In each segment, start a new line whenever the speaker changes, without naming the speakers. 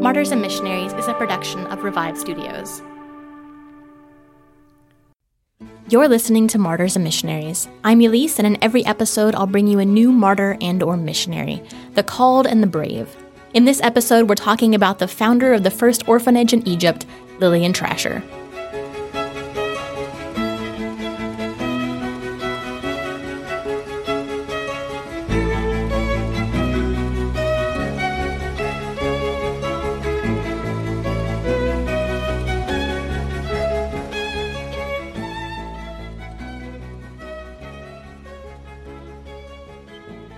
Martyrs and Missionaries is a production of Revived Studios. You're listening to Martyrs and Missionaries. I'm Elise, and in every episode, I'll bring you a new martyr and/or missionary, the called and the brave. In this episode, we're talking about the founder of the first orphanage in Egypt, Lillian Trasher.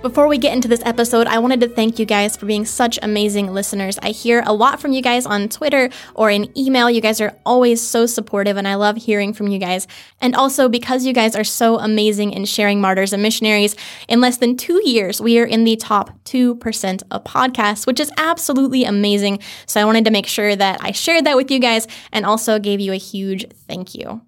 Before we get into this episode, I wanted to thank you guys for being such amazing listeners. I hear a lot from you guys on Twitter or in email. You guys are always so supportive, and I love hearing from you guys. And also, because you guys are so amazing in sharing martyrs and missionaries, in less than two years, we are in the top 2% of podcasts, which is absolutely amazing. So I wanted to make sure that I shared that with you guys and also gave you a huge thank you.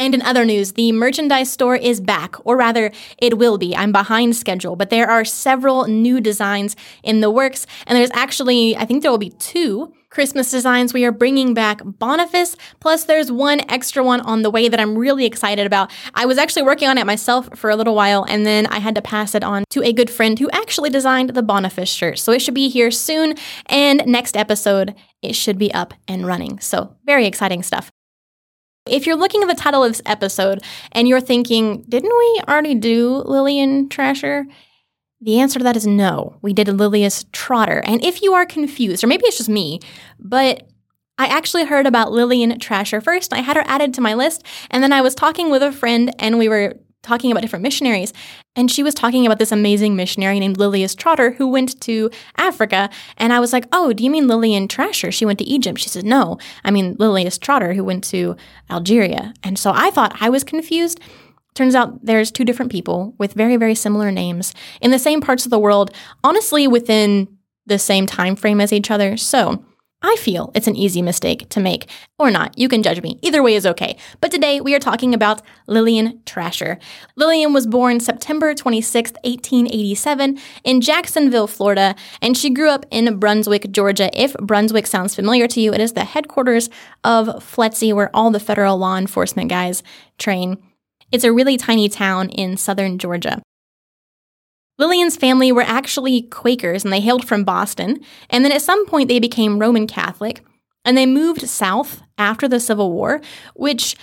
And in other news, the merchandise store is back, or rather, it will be. I'm behind schedule, but there are several new designs in the works, and there's actually, I think there will be two Christmas designs. We are bringing back Boniface, plus there's one extra one on the way that I'm really excited about. I was actually working on it myself for a little while, and then I had to pass it on to a good friend who actually designed the Boniface shirt. So it should be here soon, and next episode, it should be up and running. So very exciting stuff. If you're looking at the title of this episode and you're thinking, didn't we already do Lillian Trasher? The answer to that is no. We did Lilias Trotter. And if you are confused, or maybe it's just me, but I actually heard about Lillian Trasher first. I had her added to my list, and then I was talking with a friend and we were talking about different missionaries. And she was talking about this amazing missionary named Lilias Trotter who went to Africa. And I was like, Oh, do you mean Lillian Trasher? She went to Egypt. She said, No, I mean Lilias Trotter who went to Algeria. And so I thought I was confused. Turns out there's two different people with very, very similar names in the same parts of the world, honestly, within the same time frame as each other. So I feel it's an easy mistake to make, or not. You can judge me. Either way is okay. But today we are talking about Lillian Trasher. Lillian was born September 26, 1887, in Jacksonville, Florida, and she grew up in Brunswick, Georgia. If Brunswick sounds familiar to you, it is the headquarters of FLETC, where all the federal law enforcement guys train. It's a really tiny town in southern Georgia. Lillian's family were actually Quakers and they hailed from Boston. And then at some point they became Roman Catholic and they moved south after the Civil War, which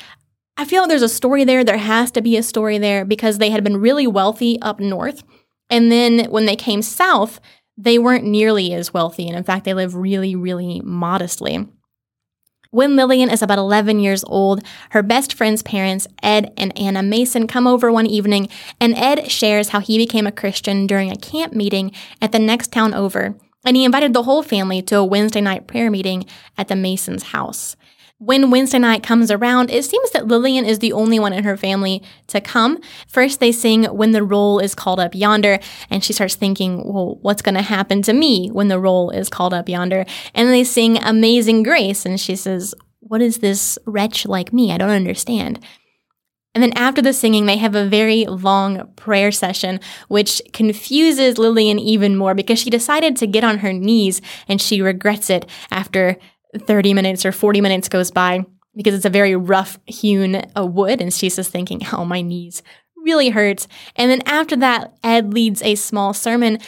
I feel like there's a story there. There has to be a story there because they had been really wealthy up north. And then when they came south, they weren't nearly as wealthy. And in fact, they lived really, really modestly. When Lillian is about 11 years old, her best friend's parents, Ed and Anna Mason, come over one evening, and Ed shares how he became a Christian during a camp meeting at the next town over, and he invited the whole family to a Wednesday night prayer meeting at the Masons' house. When Wednesday night comes around, it seems that Lillian is the only one in her family to come. First, they sing When the Roll is Called Up Yonder, and she starts thinking, well, what's going to happen to me when the roll is called up yonder? And they sing Amazing Grace, and she says, What is this wretch like me? I don't understand. And then after the singing, they have a very long prayer session, which confuses Lillian even more because she decided to get on her knees and she regrets it after 30 minutes or 40 minutes goes by because it's a very rough hewn uh, wood. And she's just thinking, oh, my knees really hurt. And then after that, Ed leads a small sermon.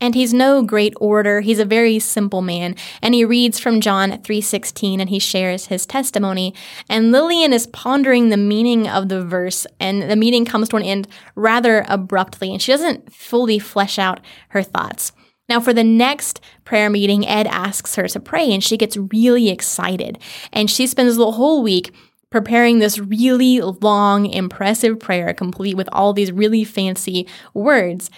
And he's no great orator. He's a very simple man. And he reads from John 3:16 and he shares his testimony. And Lillian is pondering the meaning of the verse and the meeting comes to an end rather abruptly and she doesn't fully flesh out her thoughts. Now, for the next prayer meeting, Ed asks her to pray, and she gets really excited. And she spends the whole week preparing this really long, impressive prayer, complete with all these really fancy words.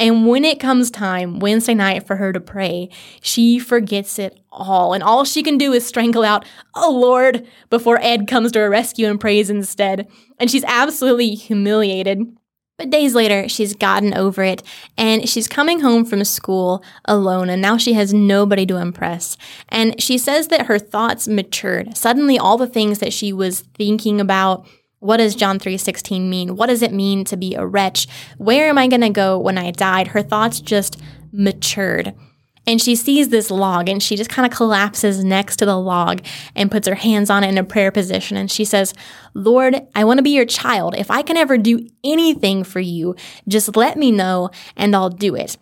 And when it comes time Wednesday night for her to pray, she forgets it all. And all she can do is strangle out, Oh Lord, before Ed comes to her rescue and prays instead. And she's absolutely humiliated. But days later, she's gotten over it and she's coming home from school alone and now she has nobody to impress. And she says that her thoughts matured. Suddenly, all the things that she was thinking about what does John 3:16 mean? What does it mean to be a wretch? Where am I going to go when I died? Her thoughts just matured. And she sees this log and she just kind of collapses next to the log and puts her hands on it in a prayer position. And she says, Lord, I want to be your child. If I can ever do anything for you, just let me know and I'll do it.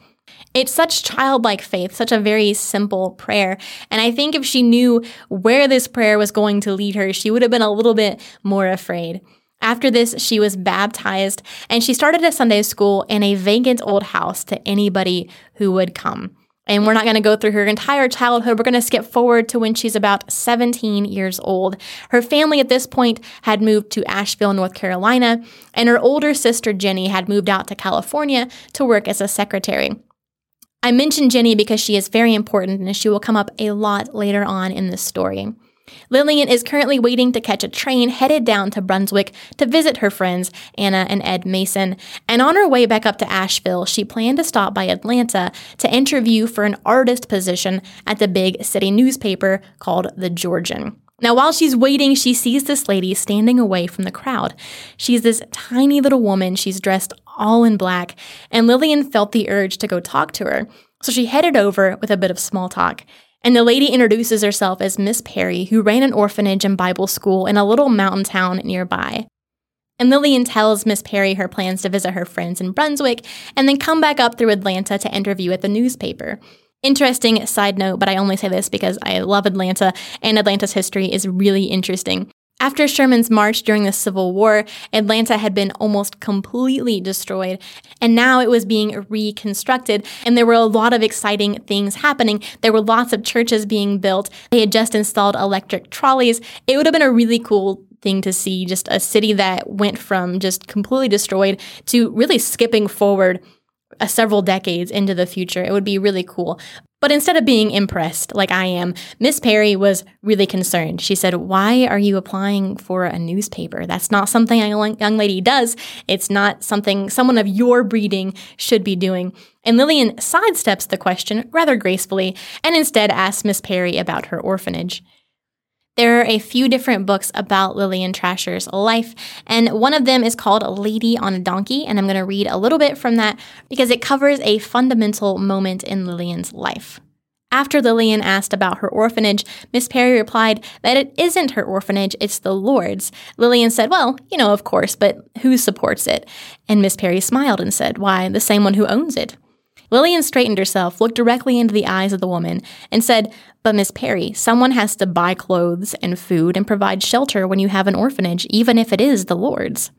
It's such childlike faith, such a very simple prayer. And I think if she knew where this prayer was going to lead her, she would have been a little bit more afraid. After this, she was baptized and she started a Sunday school in a vacant old house to anybody who would come. And we're not going to go through her entire childhood. We're going to skip forward to when she's about 17 years old. Her family at this point had moved to Asheville, North Carolina, and her older sister Jenny had moved out to California to work as a secretary. I mention Jenny because she is very important and she will come up a lot later on in this story. Lillian is currently waiting to catch a train headed down to Brunswick to visit her friends, Anna and Ed Mason. And on her way back up to Asheville, she planned to stop by Atlanta to interview for an artist position at the big city newspaper called The Georgian. Now, while she's waiting, she sees this lady standing away from the crowd. She's this tiny little woman. She's dressed all in black, and Lillian felt the urge to go talk to her. So she headed over with a bit of small talk. And the lady introduces herself as Miss Perry, who ran an orphanage and Bible school in a little mountain town nearby. And Lillian tells Miss Perry her plans to visit her friends in Brunswick and then come back up through Atlanta to interview at the newspaper. Interesting side note, but I only say this because I love Atlanta and Atlanta's history is really interesting. After Sherman's march during the Civil War, Atlanta had been almost completely destroyed, and now it was being reconstructed, and there were a lot of exciting things happening. There were lots of churches being built. They had just installed electric trolleys. It would have been a really cool thing to see just a city that went from just completely destroyed to really skipping forward uh, several decades into the future. It would be really cool. But instead of being impressed like I am, Miss Perry was really concerned. She said, Why are you applying for a newspaper? That's not something a young lady does. It's not something someone of your breeding should be doing. And Lillian sidesteps the question rather gracefully and instead asks Miss Perry about her orphanage. There are a few different books about Lillian Trasher's life, and one of them is called Lady on a Donkey, and I'm going to read a little bit from that because it covers a fundamental moment in Lillian's life. After Lillian asked about her orphanage, Miss Perry replied that it isn't her orphanage, it's the Lord's. Lillian said, Well, you know, of course, but who supports it? And Miss Perry smiled and said, Why, the same one who owns it. Lillian straightened herself, looked directly into the eyes of the woman, and said, But Miss Perry, someone has to buy clothes and food and provide shelter when you have an orphanage, even if it is the Lord's.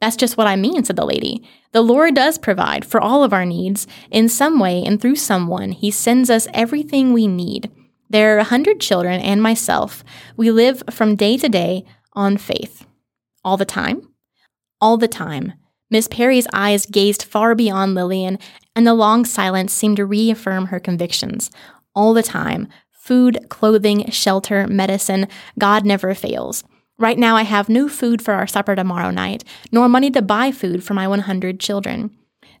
That's just what I mean, said the lady. The Lord does provide for all of our needs. In some way and through someone, He sends us everything we need. There are a hundred children and myself. We live from day to day on faith. All the time? All the time. Miss Perry's eyes gazed far beyond Lillian, and the long silence seemed to reaffirm her convictions. All the time food, clothing, shelter, medicine, God never fails. Right now, I have no food for our supper tomorrow night, nor money to buy food for my 100 children.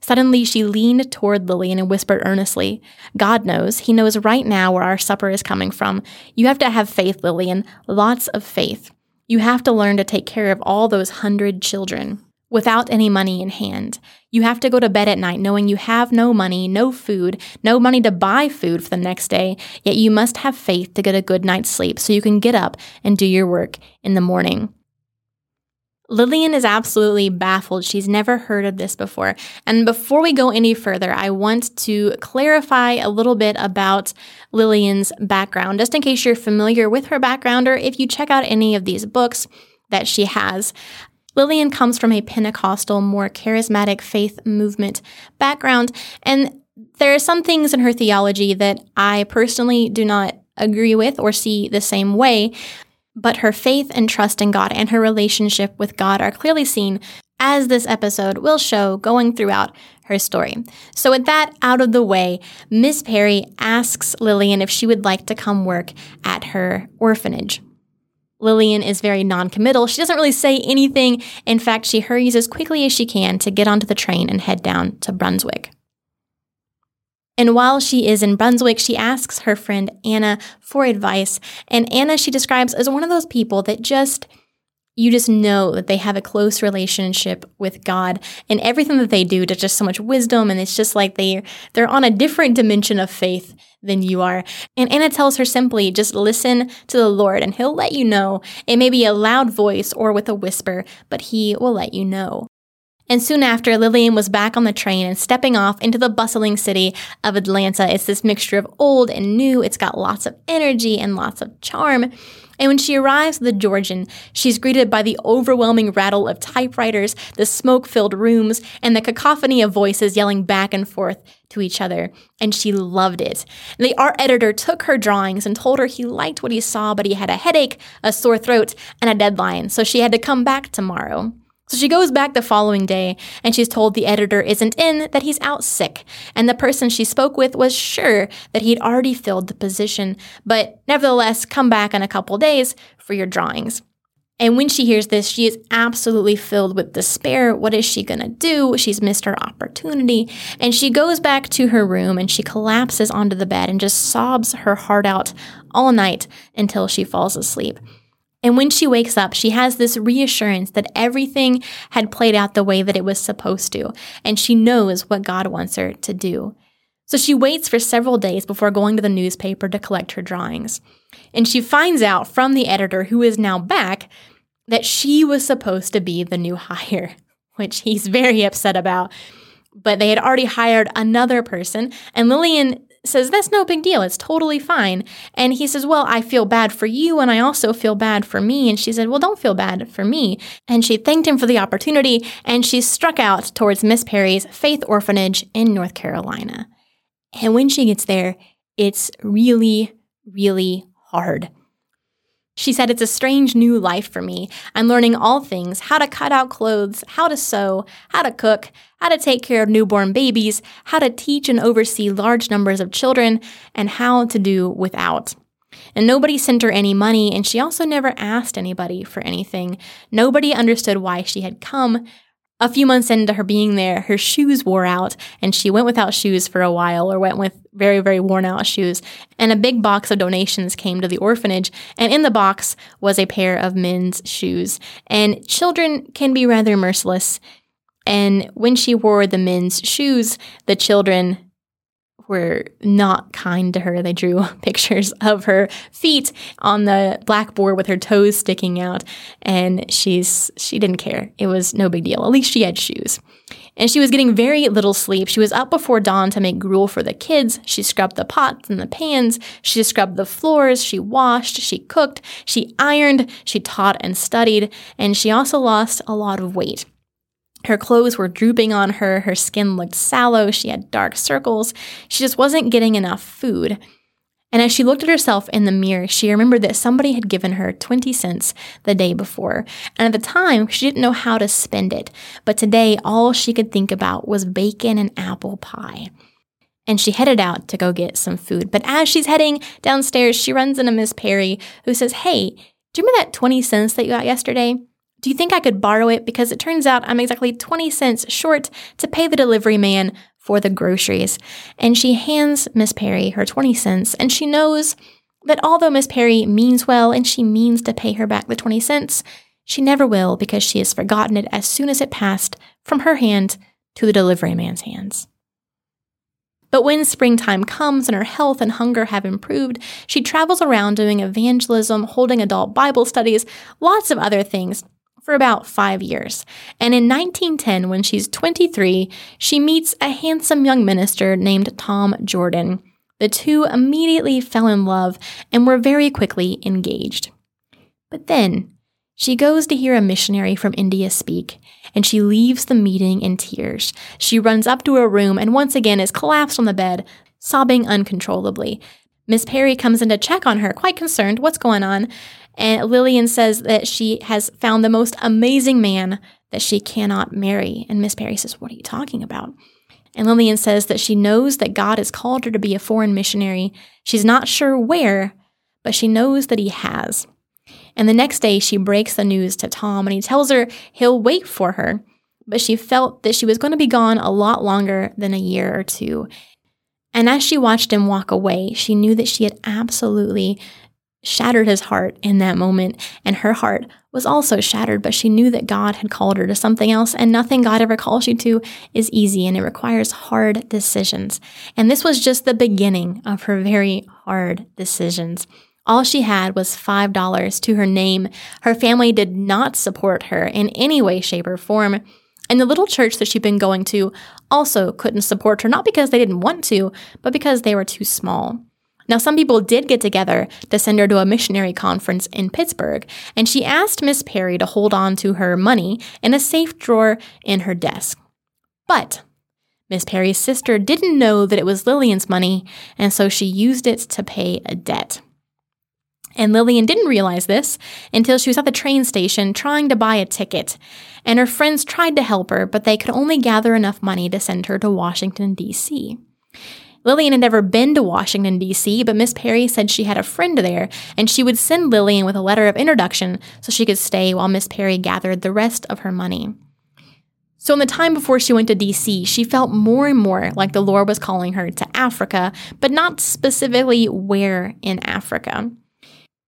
Suddenly, she leaned toward Lillian and whispered earnestly, God knows. He knows right now where our supper is coming from. You have to have faith, Lillian, lots of faith. You have to learn to take care of all those hundred children without any money in hand. You have to go to bed at night knowing you have no money, no food, no money to buy food for the next day, yet you must have faith to get a good night's sleep so you can get up and do your work in the morning. Lillian is absolutely baffled. She's never heard of this before. And before we go any further, I want to clarify a little bit about Lillian's background, just in case you're familiar with her background or if you check out any of these books that she has. Lillian comes from a Pentecostal, more charismatic faith movement background, and there are some things in her theology that I personally do not agree with or see the same way. But her faith and trust in God and her relationship with God are clearly seen as this episode will show going throughout her story. So, with that out of the way, Miss Perry asks Lillian if she would like to come work at her orphanage. Lillian is very noncommittal. She doesn't really say anything. In fact, she hurries as quickly as she can to get onto the train and head down to Brunswick. And while she is in Brunswick, she asks her friend Anna for advice. And Anna, she describes as one of those people that just you just know that they have a close relationship with God and everything that they do there's just so much wisdom and it's just like they they're on a different dimension of faith than you are. And Anna tells her simply just listen to the Lord and he'll let you know. It may be a loud voice or with a whisper, but he will let you know. And soon after, Lillian was back on the train and stepping off into the bustling city of Atlanta. It's this mixture of old and new. It's got lots of energy and lots of charm. And when she arrives at the Georgian, she's greeted by the overwhelming rattle of typewriters, the smoke filled rooms, and the cacophony of voices yelling back and forth to each other. And she loved it. The art editor took her drawings and told her he liked what he saw, but he had a headache, a sore throat, and a deadline, so she had to come back tomorrow. So she goes back the following day and she's told the editor isn't in, that he's out sick. And the person she spoke with was sure that he'd already filled the position, but nevertheless, come back in a couple days for your drawings. And when she hears this, she is absolutely filled with despair. What is she going to do? She's missed her opportunity. And she goes back to her room and she collapses onto the bed and just sobs her heart out all night until she falls asleep. And when she wakes up, she has this reassurance that everything had played out the way that it was supposed to, and she knows what God wants her to do. So she waits for several days before going to the newspaper to collect her drawings. And she finds out from the editor, who is now back, that she was supposed to be the new hire, which he's very upset about. But they had already hired another person, and Lillian says, That's no big deal. It's totally fine. And he says, Well, I feel bad for you, and I also feel bad for me. And she said, Well, don't feel bad for me. And she thanked him for the opportunity, and she struck out towards Miss Perry's Faith Orphanage in North Carolina. And when she gets there, it's really, really hard. She said, It's a strange new life for me. I'm learning all things how to cut out clothes, how to sew, how to cook, how to take care of newborn babies, how to teach and oversee large numbers of children, and how to do without. And nobody sent her any money, and she also never asked anybody for anything. Nobody understood why she had come. A few months into her being there, her shoes wore out, and she went without shoes for a while, or went with very, very worn out shoes. And a big box of donations came to the orphanage, and in the box was a pair of men's shoes. And children can be rather merciless. And when she wore the men's shoes, the children were not kind to her. They drew pictures of her feet on the blackboard with her toes sticking out, and she's she didn't care. It was no big deal. At least she had shoes. And she was getting very little sleep. She was up before dawn to make gruel for the kids. She scrubbed the pots and the pans. She scrubbed the floors. She washed. She cooked. She ironed. She taught and studied. And she also lost a lot of weight. Her clothes were drooping on her, her skin looked sallow, she had dark circles, she just wasn't getting enough food. And as she looked at herself in the mirror, she remembered that somebody had given her 20 cents the day before. And at the time, she didn't know how to spend it. But today, all she could think about was bacon and apple pie. And she headed out to go get some food. But as she's heading downstairs, she runs into Miss Perry, who says, Hey, do you remember that 20 cents that you got yesterday? Do you think I could borrow it? Because it turns out I'm exactly 20 cents short to pay the delivery man for the groceries. And she hands Miss Perry her 20 cents, and she knows that although Miss Perry means well and she means to pay her back the 20 cents, she never will because she has forgotten it as soon as it passed from her hand to the delivery man's hands. But when springtime comes and her health and hunger have improved, she travels around doing evangelism, holding adult Bible studies, lots of other things for about five years. And in 1910, when she's 23, she meets a handsome young minister named Tom Jordan. The two immediately fell in love and were very quickly engaged. But then, she goes to hear a missionary from India speak, and she leaves the meeting in tears. She runs up to her room and once again is collapsed on the bed, sobbing uncontrollably. Miss Perry comes in to check on her, quite concerned, what's going on? And Lillian says that she has found the most amazing man that she cannot marry. And Miss Perry says, What are you talking about? And Lillian says that she knows that God has called her to be a foreign missionary. She's not sure where, but she knows that He has. And the next day, she breaks the news to Tom and he tells her he'll wait for her. But she felt that she was going to be gone a lot longer than a year or two. And as she watched him walk away, she knew that she had absolutely shattered his heart in that moment. And her heart was also shattered, but she knew that God had called her to something else. And nothing God ever calls you to is easy and it requires hard decisions. And this was just the beginning of her very hard decisions. All she had was $5 to her name. Her family did not support her in any way, shape, or form. And the little church that she'd been going to also couldn't support her, not because they didn't want to, but because they were too small. Now, some people did get together to send her to a missionary conference in Pittsburgh, and she asked Miss Perry to hold on to her money in a safe drawer in her desk. But Miss Perry's sister didn't know that it was Lillian's money, and so she used it to pay a debt. And Lillian didn't realize this until she was at the train station trying to buy a ticket. And her friends tried to help her, but they could only gather enough money to send her to Washington, D.C. Lillian had never been to Washington, D.C., but Miss Perry said she had a friend there, and she would send Lillian with a letter of introduction so she could stay while Miss Perry gathered the rest of her money. So, in the time before she went to DC, she felt more and more like the Lord was calling her to Africa, but not specifically where in Africa.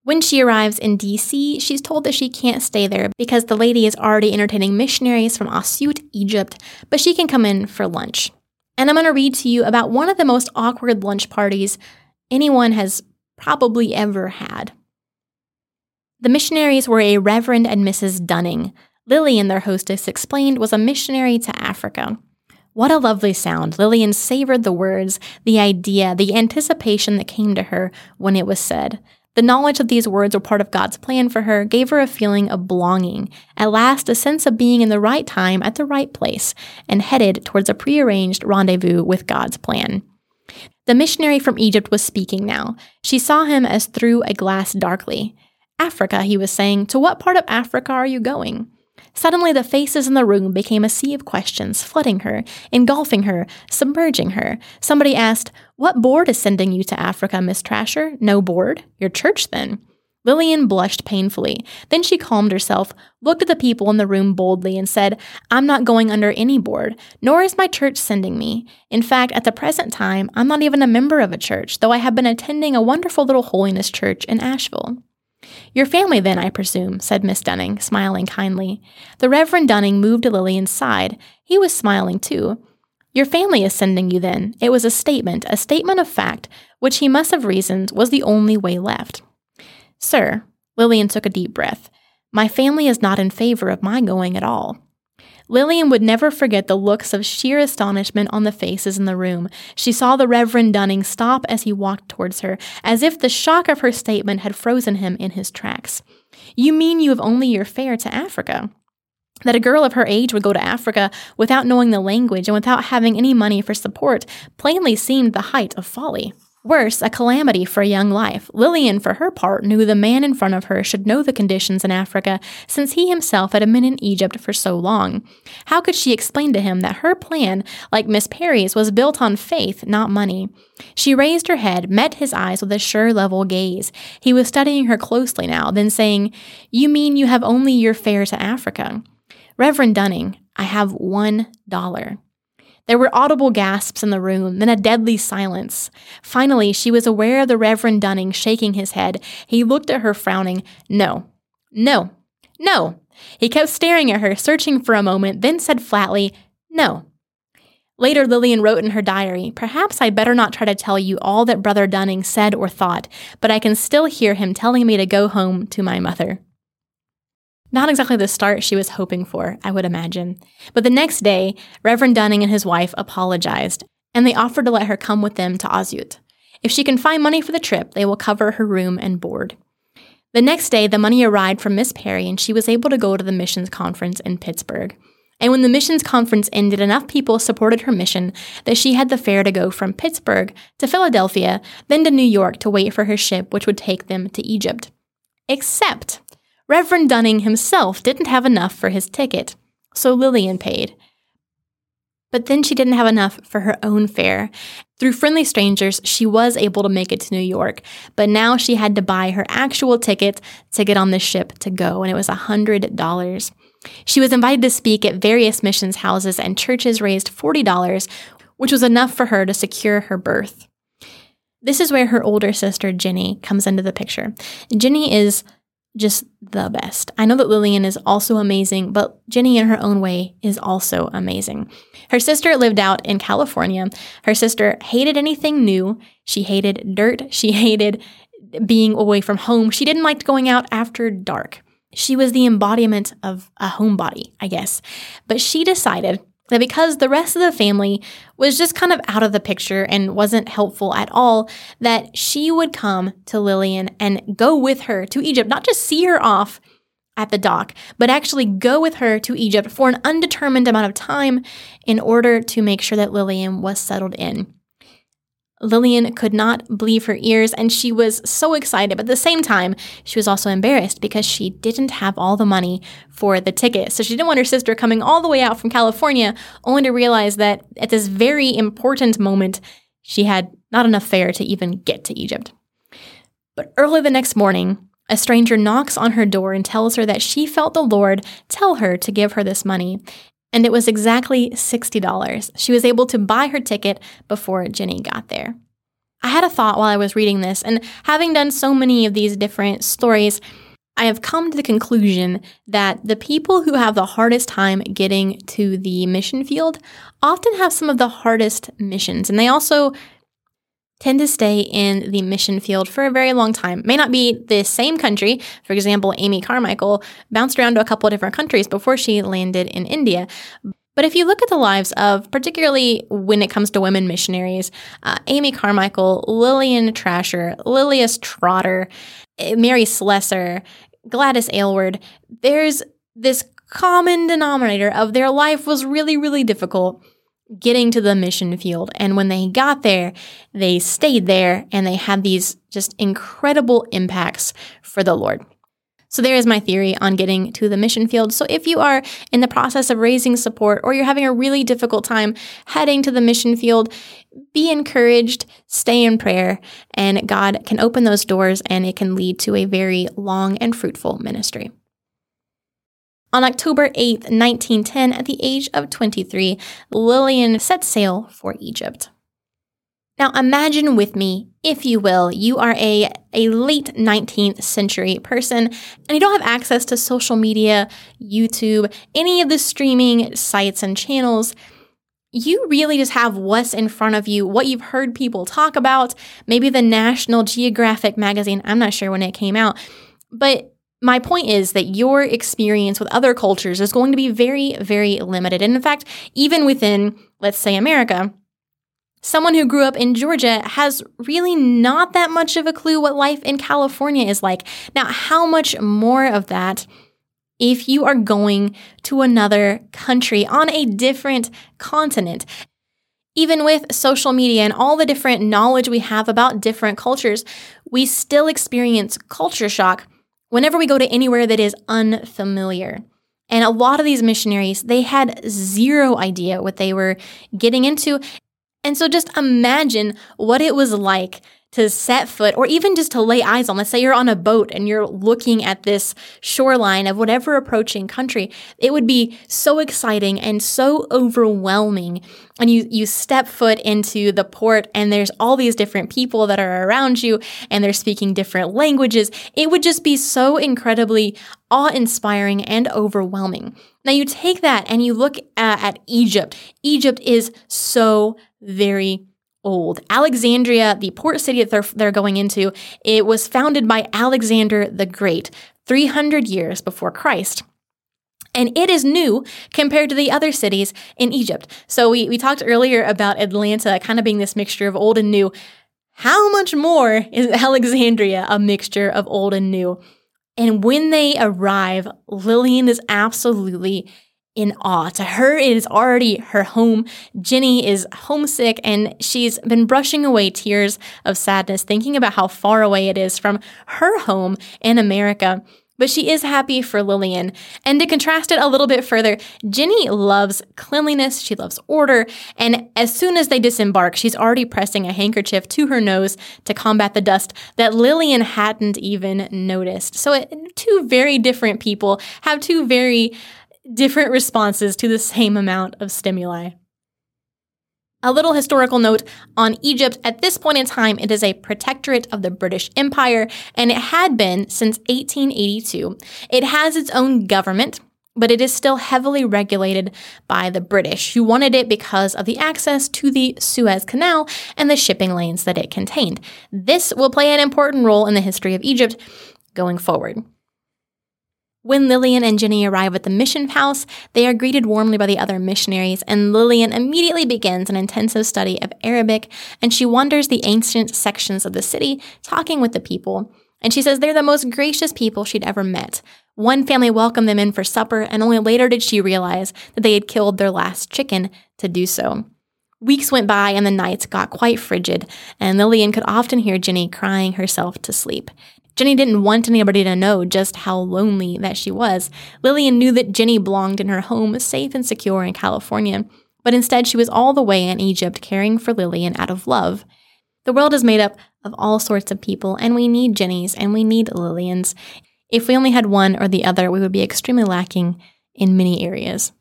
When she arrives in DC, she's told that she can't stay there because the lady is already entertaining missionaries from Asyut, Egypt, but she can come in for lunch. And I'm going to read to you about one of the most awkward lunch parties anyone has probably ever had. The missionaries were a Reverend and Mrs. Dunning. Lillian, their hostess, explained was a missionary to Africa. What a lovely sound. Lillian savored the words, the idea, the anticipation that came to her when it was said. The knowledge that these words were part of God's plan for her gave her a feeling of belonging, at last, a sense of being in the right time at the right place, and headed towards a prearranged rendezvous with God's plan. The missionary from Egypt was speaking now. She saw him as through a glass darkly. Africa, he was saying. To what part of Africa are you going? Suddenly, the faces in the room became a sea of questions, flooding her, engulfing her, submerging her. Somebody asked, What board is sending you to Africa, Miss Trasher? No board? Your church, then? Lillian blushed painfully. Then she calmed herself, looked at the people in the room boldly, and said, I'm not going under any board, nor is my church sending me. In fact, at the present time, I'm not even a member of a church, though I have been attending a wonderful little holiness church in Asheville. Your family, then, I presume, said Miss Dunning, smiling kindly. The Reverend Dunning moved to Lillian's side. He was smiling too. Your family is sending you, then. It was a statement, a statement of fact, which he must have reasoned was the only way left. Sir, Lillian took a deep breath, my family is not in favor of my going at all. Lillian would never forget the looks of sheer astonishment on the faces in the room. She saw the Reverend Dunning stop as he walked towards her, as if the shock of her statement had frozen him in his tracks. You mean you have only your fare to Africa? That a girl of her age would go to Africa without knowing the language and without having any money for support plainly seemed the height of folly. Worse, a calamity for a young life. Lillian, for her part, knew the man in front of her should know the conditions in Africa, since he himself had been in Egypt for so long. How could she explain to him that her plan, like Miss Perry's, was built on faith, not money? She raised her head, met his eyes with a sure, level gaze. He was studying her closely now, then saying, You mean you have only your fare to Africa? Reverend Dunning, I have one dollar. There were audible gasps in the room, then a deadly silence. Finally, she was aware of the Reverend Dunning shaking his head. He looked at her, frowning. No, no, no. He kept staring at her, searching for a moment, then said flatly, No. Later, Lillian wrote in her diary, Perhaps I'd better not try to tell you all that Brother Dunning said or thought, but I can still hear him telling me to go home to my mother. Not exactly the start she was hoping for, I would imagine. But the next day, Reverend Dunning and his wife apologized, and they offered to let her come with them to Asyut. If she can find money for the trip, they will cover her room and board. The next day, the money arrived from Miss Perry, and she was able to go to the missions conference in Pittsburgh. And when the missions conference ended, enough people supported her mission that she had the fare to go from Pittsburgh to Philadelphia, then to New York to wait for her ship, which would take them to Egypt. Except Reverend Dunning himself didn't have enough for his ticket, so Lillian paid. But then she didn't have enough for her own fare. Through friendly strangers, she was able to make it to New York, but now she had to buy her actual ticket to get on the ship to go, and it was a $100. She was invited to speak at various missions houses, and churches raised $40, which was enough for her to secure her berth. This is where her older sister, Jenny, comes into the picture. Jenny is just the best. I know that Lillian is also amazing, but Jenny, in her own way, is also amazing. Her sister lived out in California. Her sister hated anything new. She hated dirt. She hated being away from home. She didn't like going out after dark. She was the embodiment of a homebody, I guess. But she decided that because the rest of the family was just kind of out of the picture and wasn't helpful at all, that she would come to Lillian and go with her to Egypt, not just see her off at the dock, but actually go with her to Egypt for an undetermined amount of time in order to make sure that Lillian was settled in. Lillian could not believe her ears and she was so excited, but at the same time, she was also embarrassed because she didn't have all the money for the ticket. So she didn't want her sister coming all the way out from California only to realize that at this very important moment, she had not enough fare to even get to Egypt. But early the next morning, a stranger knocks on her door and tells her that she felt the Lord tell her to give her this money and it was exactly $60. She was able to buy her ticket before Jenny got there. I had a thought while I was reading this, and having done so many of these different stories, I have come to the conclusion that the people who have the hardest time getting to the mission field often have some of the hardest missions, and they also tend to stay in the mission field for a very long time. May not be the same country. For example, Amy Carmichael bounced around to a couple of different countries before she landed in India. But if you look at the lives of, particularly when it comes to women missionaries, uh, Amy Carmichael, Lillian Trasher, Lilias Trotter, Mary Slessor, Gladys Aylward, there's this common denominator of their life was really, really difficult getting to the mission field. And when they got there, they stayed there and they had these just incredible impacts for the Lord. So, there is my theory on getting to the mission field. So, if you are in the process of raising support or you're having a really difficult time heading to the mission field, be encouraged, stay in prayer, and God can open those doors and it can lead to a very long and fruitful ministry. On October 8, 1910, at the age of 23, Lillian set sail for Egypt. Now imagine with me, if you will, you are a, a late 19th century person and you don't have access to social media, YouTube, any of the streaming sites and channels. You really just have what's in front of you, what you've heard people talk about, maybe the National Geographic magazine. I'm not sure when it came out, but my point is that your experience with other cultures is going to be very, very limited. And in fact, even within, let's say, America, someone who grew up in Georgia has really not that much of a clue what life in California is like. Now, how much more of that if you are going to another country on a different continent? Even with social media and all the different knowledge we have about different cultures, we still experience culture shock whenever we go to anywhere that is unfamiliar. And a lot of these missionaries, they had zero idea what they were getting into. And so just imagine what it was like to set foot or even just to lay eyes on. Let's say you're on a boat and you're looking at this shoreline of whatever approaching country. It would be so exciting and so overwhelming. And you, you step foot into the port and there's all these different people that are around you and they're speaking different languages. It would just be so incredibly awe inspiring and overwhelming. Now you take that and you look at, at Egypt. Egypt is so very old. Alexandria, the port city that they're, they're going into, it was founded by Alexander the Great 300 years before Christ. And it is new compared to the other cities in Egypt. So we, we talked earlier about Atlanta kind of being this mixture of old and new. How much more is Alexandria a mixture of old and new? And when they arrive, Lillian is absolutely in awe. To her, it is already her home. Jenny is homesick and she's been brushing away tears of sadness, thinking about how far away it is from her home in America. But she is happy for Lillian. And to contrast it a little bit further, Jenny loves cleanliness, she loves order, and as soon as they disembark, she's already pressing a handkerchief to her nose to combat the dust that Lillian hadn't even noticed. So, it, two very different people have two very different responses to the same amount of stimuli. A little historical note on Egypt. At this point in time, it is a protectorate of the British Empire, and it had been since 1882. It has its own government, but it is still heavily regulated by the British, who wanted it because of the access to the Suez Canal and the shipping lanes that it contained. This will play an important role in the history of Egypt going forward. When Lillian and Jenny arrive at the mission house, they are greeted warmly by the other missionaries, and Lillian immediately begins an intensive study of Arabic, and she wanders the ancient sections of the city, talking with the people. And she says they're the most gracious people she'd ever met. One family welcomed them in for supper, and only later did she realize that they had killed their last chicken to do so. Weeks went by and the nights got quite frigid, and Lillian could often hear Jenny crying herself to sleep. Jenny didn't want anybody to know just how lonely that she was. Lillian knew that Jenny belonged in her home, safe and secure in California, but instead she was all the way in Egypt caring for Lillian out of love. The world is made up of all sorts of people, and we need Jenny's and we need Lillian's. If we only had one or the other, we would be extremely lacking in many areas.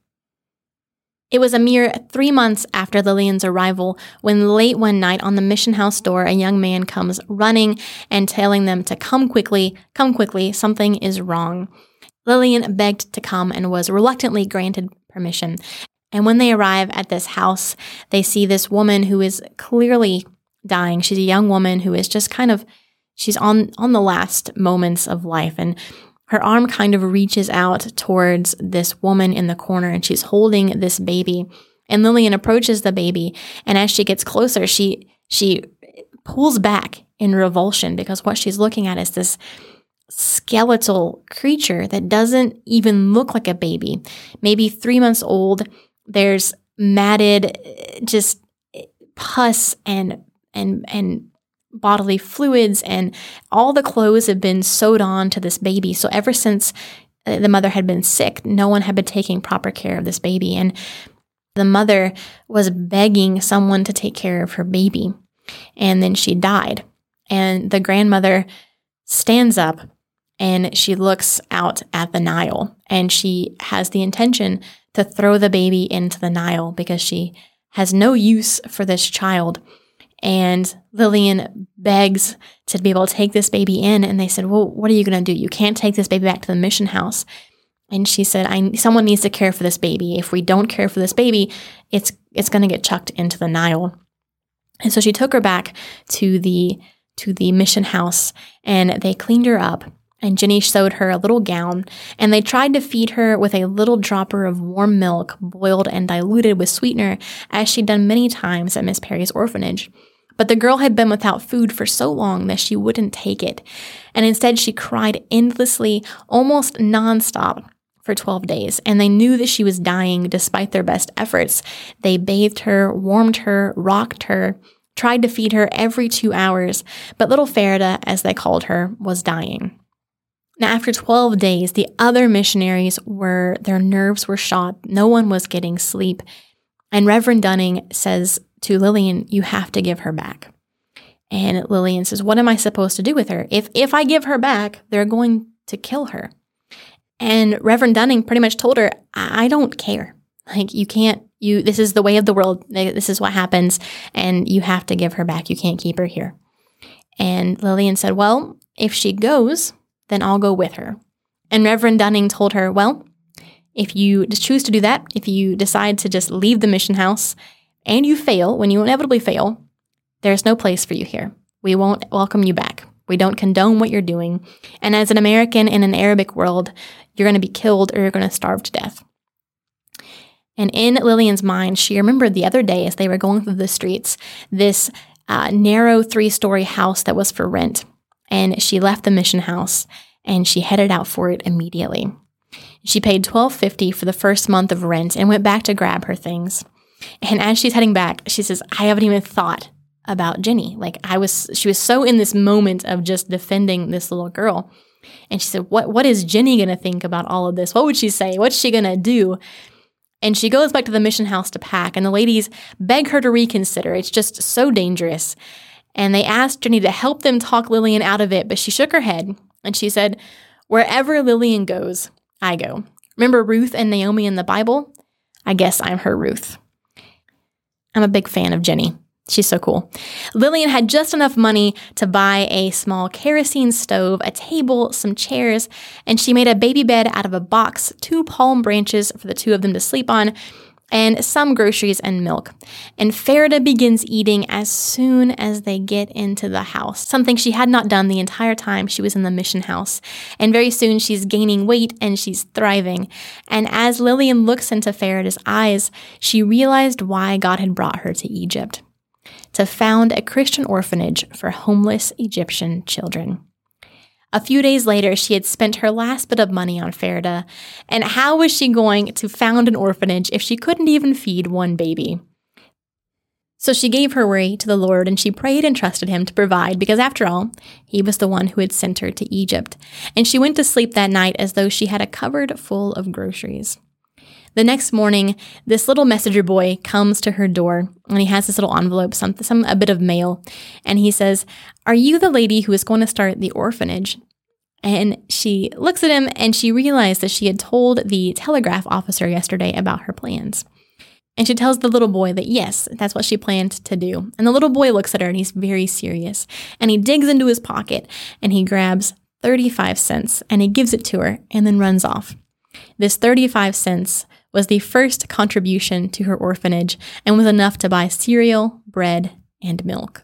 It was a mere three months after Lillian's arrival when, late one night on the mission house door, a young man comes running and telling them to come quickly, come quickly, something is wrong. Lillian begged to come and was reluctantly granted permission. And when they arrive at this house, they see this woman who is clearly dying. She's a young woman who is just kind of she's on on the last moments of life and her arm kind of reaches out towards this woman in the corner and she's holding this baby. And Lillian approaches the baby, and as she gets closer, she she pulls back in revulsion because what she's looking at is this skeletal creature that doesn't even look like a baby. Maybe 3 months old. There's matted just pus and and and bodily fluids and all the clothes have been sewed on to this baby. So ever since uh, the mother had been sick, no one had been taking proper care of this baby. And the mother was begging someone to take care of her baby. And then she died. And the grandmother stands up and she looks out at the Nile and she has the intention to throw the baby into the Nile because she has no use for this child. And Lillian begs to be able to take this baby in. And they said, Well, what are you going to do? You can't take this baby back to the mission house. And she said, I, someone needs to care for this baby. If we don't care for this baby, it's, it's going to get chucked into the Nile. And so she took her back to the, to the mission house and they cleaned her up and Jenny sewed her a little gown, and they tried to feed her with a little dropper of warm milk, boiled and diluted with sweetener, as she'd done many times at Miss Perry's orphanage. But the girl had been without food for so long that she wouldn't take it, and instead she cried endlessly, almost nonstop, for 12 days, and they knew that she was dying despite their best efforts. They bathed her, warmed her, rocked her, tried to feed her every two hours, but little Farida, as they called her, was dying. Now, after 12 days, the other missionaries were, their nerves were shot. No one was getting sleep. And Reverend Dunning says to Lillian, You have to give her back. And Lillian says, What am I supposed to do with her? If, if I give her back, they're going to kill her. And Reverend Dunning pretty much told her, I, don't care. Like, you can't, you, this is the way of the world. This is what happens. And you have to give her back. You can't keep her here. And Lillian said, Well, if she goes, then I'll go with her. And Reverend Dunning told her, Well, if you choose to do that, if you decide to just leave the mission house and you fail, when you inevitably fail, there's no place for you here. We won't welcome you back. We don't condone what you're doing. And as an American in an Arabic world, you're going to be killed or you're going to starve to death. And in Lillian's mind, she remembered the other day as they were going through the streets, this uh, narrow three story house that was for rent and she left the mission house and she headed out for it immediately. She paid $12.50 for the first month of rent and went back to grab her things. And as she's heading back, she says, I haven't even thought about Jenny. Like I was she was so in this moment of just defending this little girl. And she said, What what is Jenny gonna think about all of this? What would she say? What's she gonna do? And she goes back to the mission house to pack, and the ladies beg her to reconsider. It's just so dangerous. And they asked Jenny to help them talk Lillian out of it, but she shook her head and she said, Wherever Lillian goes, I go. Remember Ruth and Naomi in the Bible? I guess I'm her Ruth. I'm a big fan of Jenny. She's so cool. Lillian had just enough money to buy a small kerosene stove, a table, some chairs, and she made a baby bed out of a box, two palm branches for the two of them to sleep on, and some groceries and milk. And Farida begins eating as soon as they get into the house, something she had not done the entire time she was in the mission house. And very soon she's gaining weight and she's thriving. And as Lillian looks into Farida's eyes, she realized why God had brought her to Egypt to found a Christian orphanage for homeless Egyptian children. A few days later, she had spent her last bit of money on Farida, and how was she going to found an orphanage if she couldn't even feed one baby? So she gave her worry to the Lord and she prayed and trusted Him to provide because, after all, He was the one who had sent her to Egypt. And she went to sleep that night as though she had a cupboard full of groceries. The next morning, this little messenger boy comes to her door and he has this little envelope, some, some a bit of mail, and he says, "Are you the lady who is going to start the orphanage?" And she looks at him and she realized that she had told the telegraph officer yesterday about her plans. And she tells the little boy that yes, that's what she planned to do. And the little boy looks at her and he's very serious. And he digs into his pocket and he grabs 35 cents and he gives it to her and then runs off. This 35 cents was the first contribution to her orphanage and was enough to buy cereal, bread, and milk.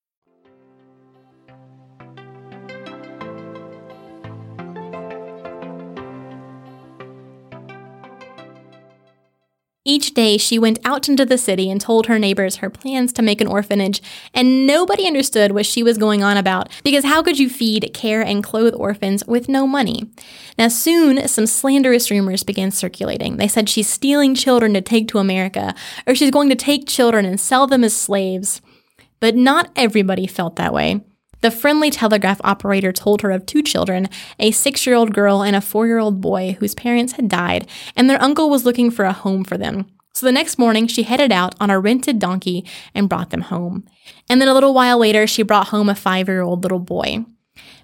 Each day, she went out into the city and told her neighbors her plans to make an orphanage, and nobody understood what she was going on about because how could you feed, care, and clothe orphans with no money? Now, soon, some slanderous rumors began circulating. They said she's stealing children to take to America, or she's going to take children and sell them as slaves. But not everybody felt that way. The friendly telegraph operator told her of two children, a six year old girl and a four year old boy whose parents had died, and their uncle was looking for a home for them. So the next morning, she headed out on a rented donkey and brought them home. And then a little while later, she brought home a five year old little boy.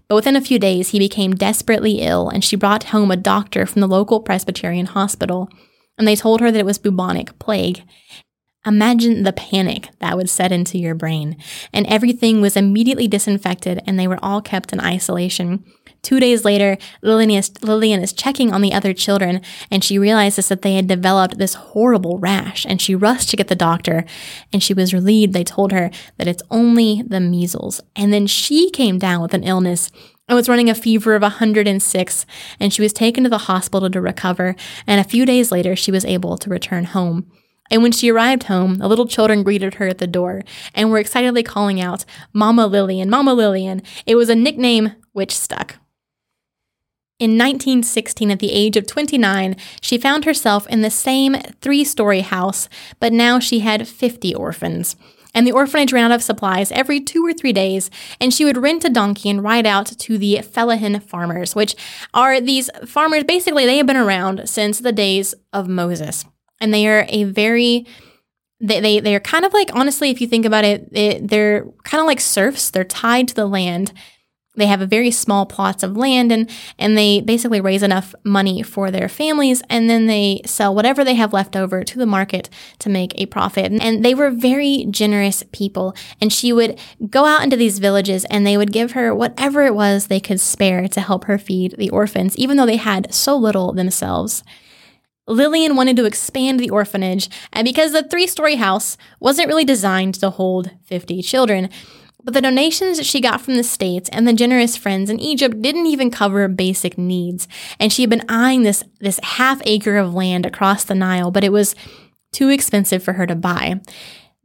But within a few days, he became desperately ill, and she brought home a doctor from the local Presbyterian hospital. And they told her that it was bubonic plague. Imagine the panic that would set into your brain. And everything was immediately disinfected and they were all kept in isolation. Two days later, Lillian is, Lillian is checking on the other children and she realizes that they had developed this horrible rash and she rushed to get the doctor and she was relieved. They told her that it's only the measles. And then she came down with an illness I was running a fever of 106, and she was taken to the hospital to recover. And a few days later, she was able to return home. And when she arrived home, the little children greeted her at the door and were excitedly calling out, Mama Lillian, Mama Lillian. It was a nickname which stuck. In 1916, at the age of 29, she found herself in the same three story house, but now she had 50 orphans. And the orphanage ran out of supplies every two or three days, and she would rent a donkey and ride out to the Fellahin farmers, which are these farmers basically, they have been around since the days of Moses and they are a very they, they they're kind of like honestly if you think about it, it they're kind of like serfs. They're tied to the land. They have a very small plots of land and and they basically raise enough money for their families and then they sell whatever they have left over to the market to make a profit. And they were very generous people. And she would go out into these villages and they would give her whatever it was they could spare to help her feed the orphans even though they had so little themselves Lillian wanted to expand the orphanage, and because the three story house wasn't really designed to hold 50 children, but the donations she got from the States and the generous friends in Egypt didn't even cover basic needs. And she had been eyeing this, this half acre of land across the Nile, but it was too expensive for her to buy.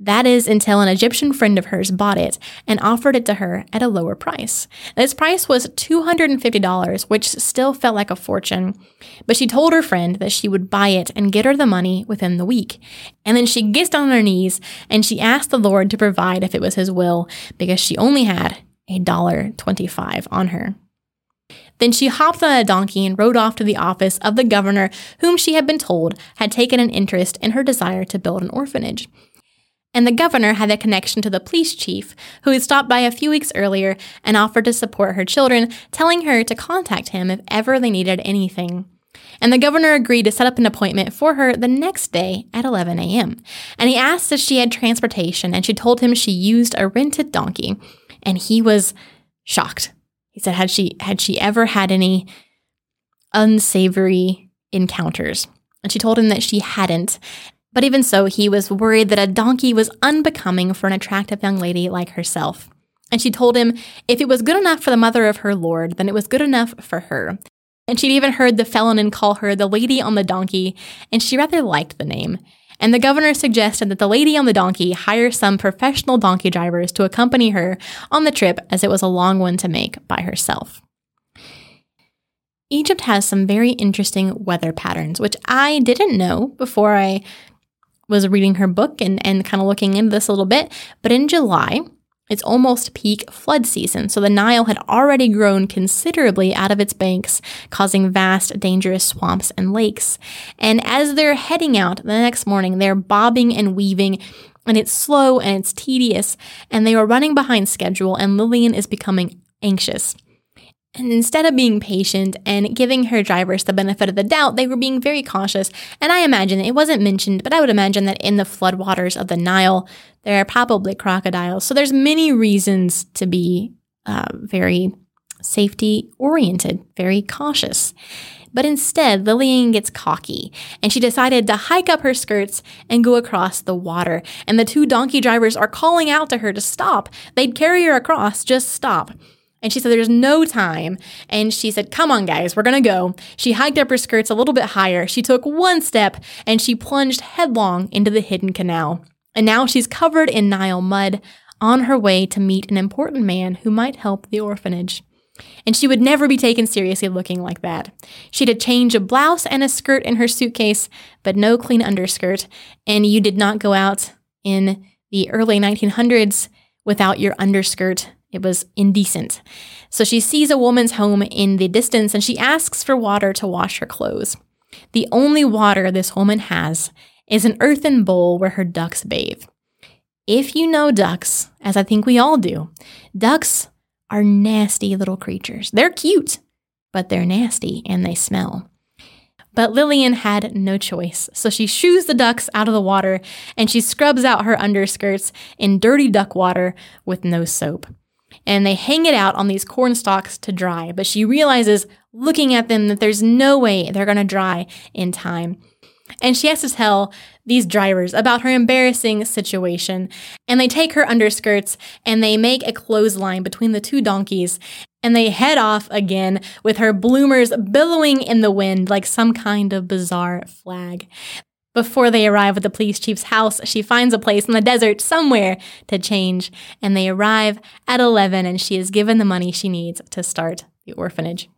That is until an Egyptian friend of hers bought it and offered it to her at a lower price. This price was $250, which still felt like a fortune. But she told her friend that she would buy it and get her the money within the week. And then she gets down on her knees and she asked the Lord to provide if it was his will because she only had a dollar 25 on her. Then she hopped on a donkey and rode off to the office of the governor, whom she had been told had taken an interest in her desire to build an orphanage. And the governor had a connection to the police chief, who had stopped by a few weeks earlier and offered to support her children, telling her to contact him if ever they needed anything. And the governor agreed to set up an appointment for her the next day at 11 a.m. And he asked if she had transportation, and she told him she used a rented donkey. And he was shocked. He said, had she had she ever had any unsavory encounters? And she told him that she hadn't, but even so, he was worried that a donkey was unbecoming for an attractive young lady like herself. And she told him if it was good enough for the mother of her lord, then it was good enough for her. And she'd even heard the fellahin call her the lady on the donkey, and she rather liked the name. And the governor suggested that the lady on the donkey hire some professional donkey drivers to accompany her on the trip, as it was a long one to make by herself. Egypt has some very interesting weather patterns, which I didn't know before I was reading her book and, and kind of looking into this a little bit. But in July, it's almost peak flood season, so the Nile had already grown considerably out of its banks, causing vast, dangerous swamps and lakes. And as they're heading out the next morning, they're bobbing and weaving, and it's slow and it's tedious, and they are running behind schedule, and Lillian is becoming anxious. And instead of being patient and giving her drivers the benefit of the doubt, they were being very cautious. And I imagine it wasn't mentioned, but I would imagine that in the floodwaters of the Nile, there are probably crocodiles. So there's many reasons to be uh, very safety oriented, very cautious. But instead, Lillian gets cocky and she decided to hike up her skirts and go across the water. And the two donkey drivers are calling out to her to stop. They'd carry her across, just stop. And she said, There's no time. And she said, Come on, guys, we're going to go. She hiked up her skirts a little bit higher. She took one step and she plunged headlong into the hidden canal. And now she's covered in Nile mud on her way to meet an important man who might help the orphanage. And she would never be taken seriously looking like that. She'd a change of blouse and a skirt in her suitcase, but no clean underskirt. And you did not go out in the early 1900s without your underskirt it was indecent. So she sees a woman's home in the distance and she asks for water to wash her clothes. The only water this woman has is an earthen bowl where her ducks bathe. If you know ducks, as I think we all do, ducks are nasty little creatures. They're cute, but they're nasty and they smell. But Lillian had no choice, so she shoos the ducks out of the water and she scrubs out her underskirts in dirty duck water with no soap and they hang it out on these corn stalks to dry. But she realizes, looking at them, that there's no way they're going to dry in time. And she has to tell these drivers about her embarrassing situation. And they take her underskirts and they make a clothesline between the two donkeys. And they head off again with her bloomers billowing in the wind like some kind of bizarre flag. Before they arrive at the police chief's house, she finds a place in the desert somewhere to change, and they arrive at 11 and she is given the money she needs to start the orphanage.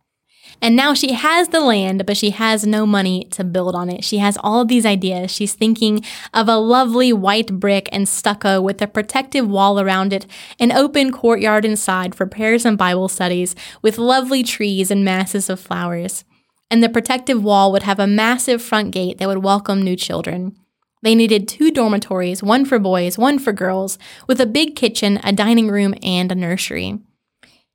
And now she has the land, but she has no money to build on it. She has all of these ideas. She's thinking of a lovely white brick and stucco with a protective wall around it, an open courtyard inside for prayers and Bible studies, with lovely trees and masses of flowers and the protective wall would have a massive front gate that would welcome new children. They needed two dormitories, one for boys, one for girls, with a big kitchen, a dining room, and a nursery.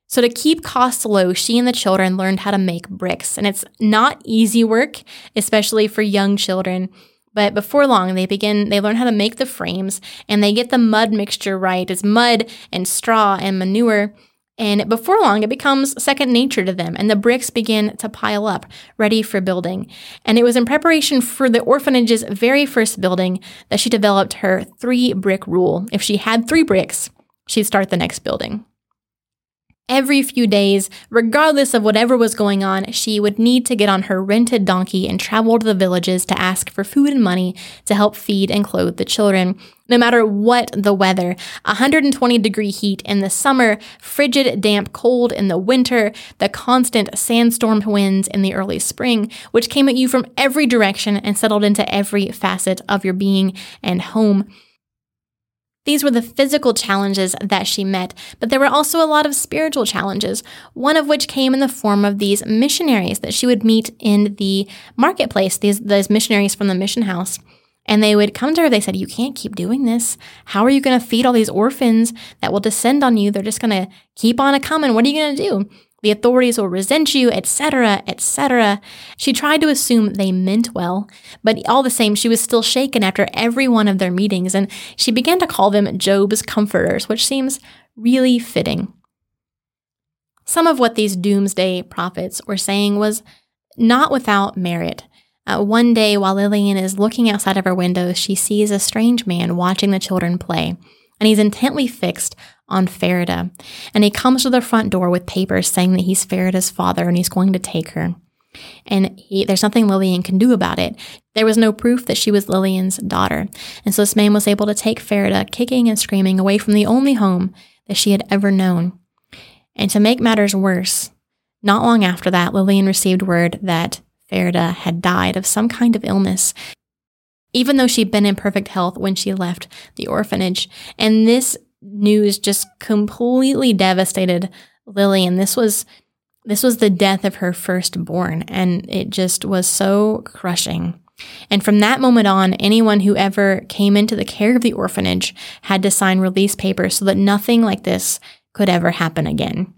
So, to keep costs low, she and the children learned how to make bricks. And it's not easy work, especially for young children. But before long, they begin, they learn how to make the frames and they get the mud mixture right. It's mud and straw and manure. And before long, it becomes second nature to them, and the bricks begin to pile up, ready for building. And it was in preparation for the orphanage's very first building that she developed her three brick rule. If she had three bricks, she'd start the next building. Every few days, regardless of whatever was going on, she would need to get on her rented donkey and travel to the villages to ask for food and money to help feed and clothe the children. No matter what the weather 120 degree heat in the summer, frigid, damp cold in the winter, the constant sandstorm winds in the early spring, which came at you from every direction and settled into every facet of your being and home. These were the physical challenges that she met, but there were also a lot of spiritual challenges, one of which came in the form of these missionaries that she would meet in the marketplace, these, these missionaries from the mission house. And they would come to her, they said, You can't keep doing this. How are you going to feed all these orphans that will descend on you? They're just going to keep on a coming. What are you going to do? The authorities will resent you, etc., etc. She tried to assume they meant well, but all the same, she was still shaken after every one of their meetings, and she began to call them Job's comforters, which seems really fitting. Some of what these doomsday prophets were saying was not without merit. Uh, one day, while Lillian is looking outside of her window, she sees a strange man watching the children play, and he's intently fixed on Farida. And he comes to the front door with papers saying that he's Farida's father and he's going to take her. And he, there's nothing Lillian can do about it. There was no proof that she was Lillian's daughter. And so this man was able to take Farida, kicking and screaming, away from the only home that she had ever known. And to make matters worse, not long after that, Lillian received word that Farida had died of some kind of illness, even though she'd been in perfect health when she left the orphanage. And this news just completely devastated Lily. And This was this was the death of her firstborn, and it just was so crushing. And from that moment on, anyone who ever came into the care of the orphanage had to sign release papers so that nothing like this could ever happen again.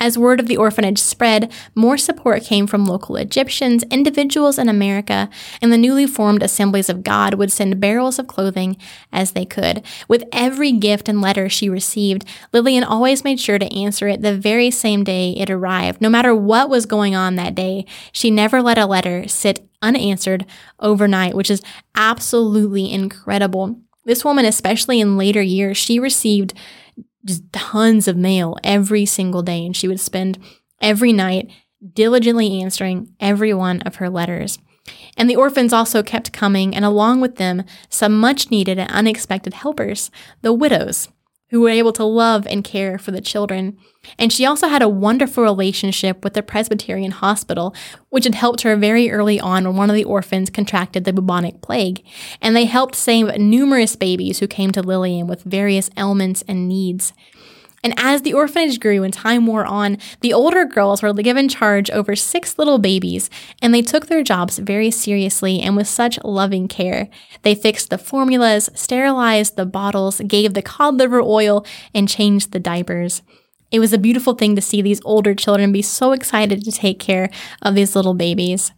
As word of the orphanage spread, more support came from local Egyptians, individuals in America, and the newly formed Assemblies of God would send barrels of clothing as they could. With every gift and letter she received, Lillian always made sure to answer it the very same day it arrived. No matter what was going on that day, she never let a letter sit unanswered overnight, which is absolutely incredible. This woman, especially in later years, she received just tons of mail every single day, and she would spend every night diligently answering every one of her letters. And the orphans also kept coming, and along with them, some much needed and unexpected helpers, the widows who were able to love and care for the children. And she also had a wonderful relationship with the Presbyterian Hospital, which had helped her very early on when one of the orphans contracted the bubonic plague. And they helped save numerous babies who came to Lillian with various ailments and needs. And as the orphanage grew and time wore on, the older girls were given charge over six little babies, and they took their jobs very seriously and with such loving care. They fixed the formulas, sterilized the bottles, gave the cod liver oil, and changed the diapers. It was a beautiful thing to see these older children be so excited to take care of these little babies.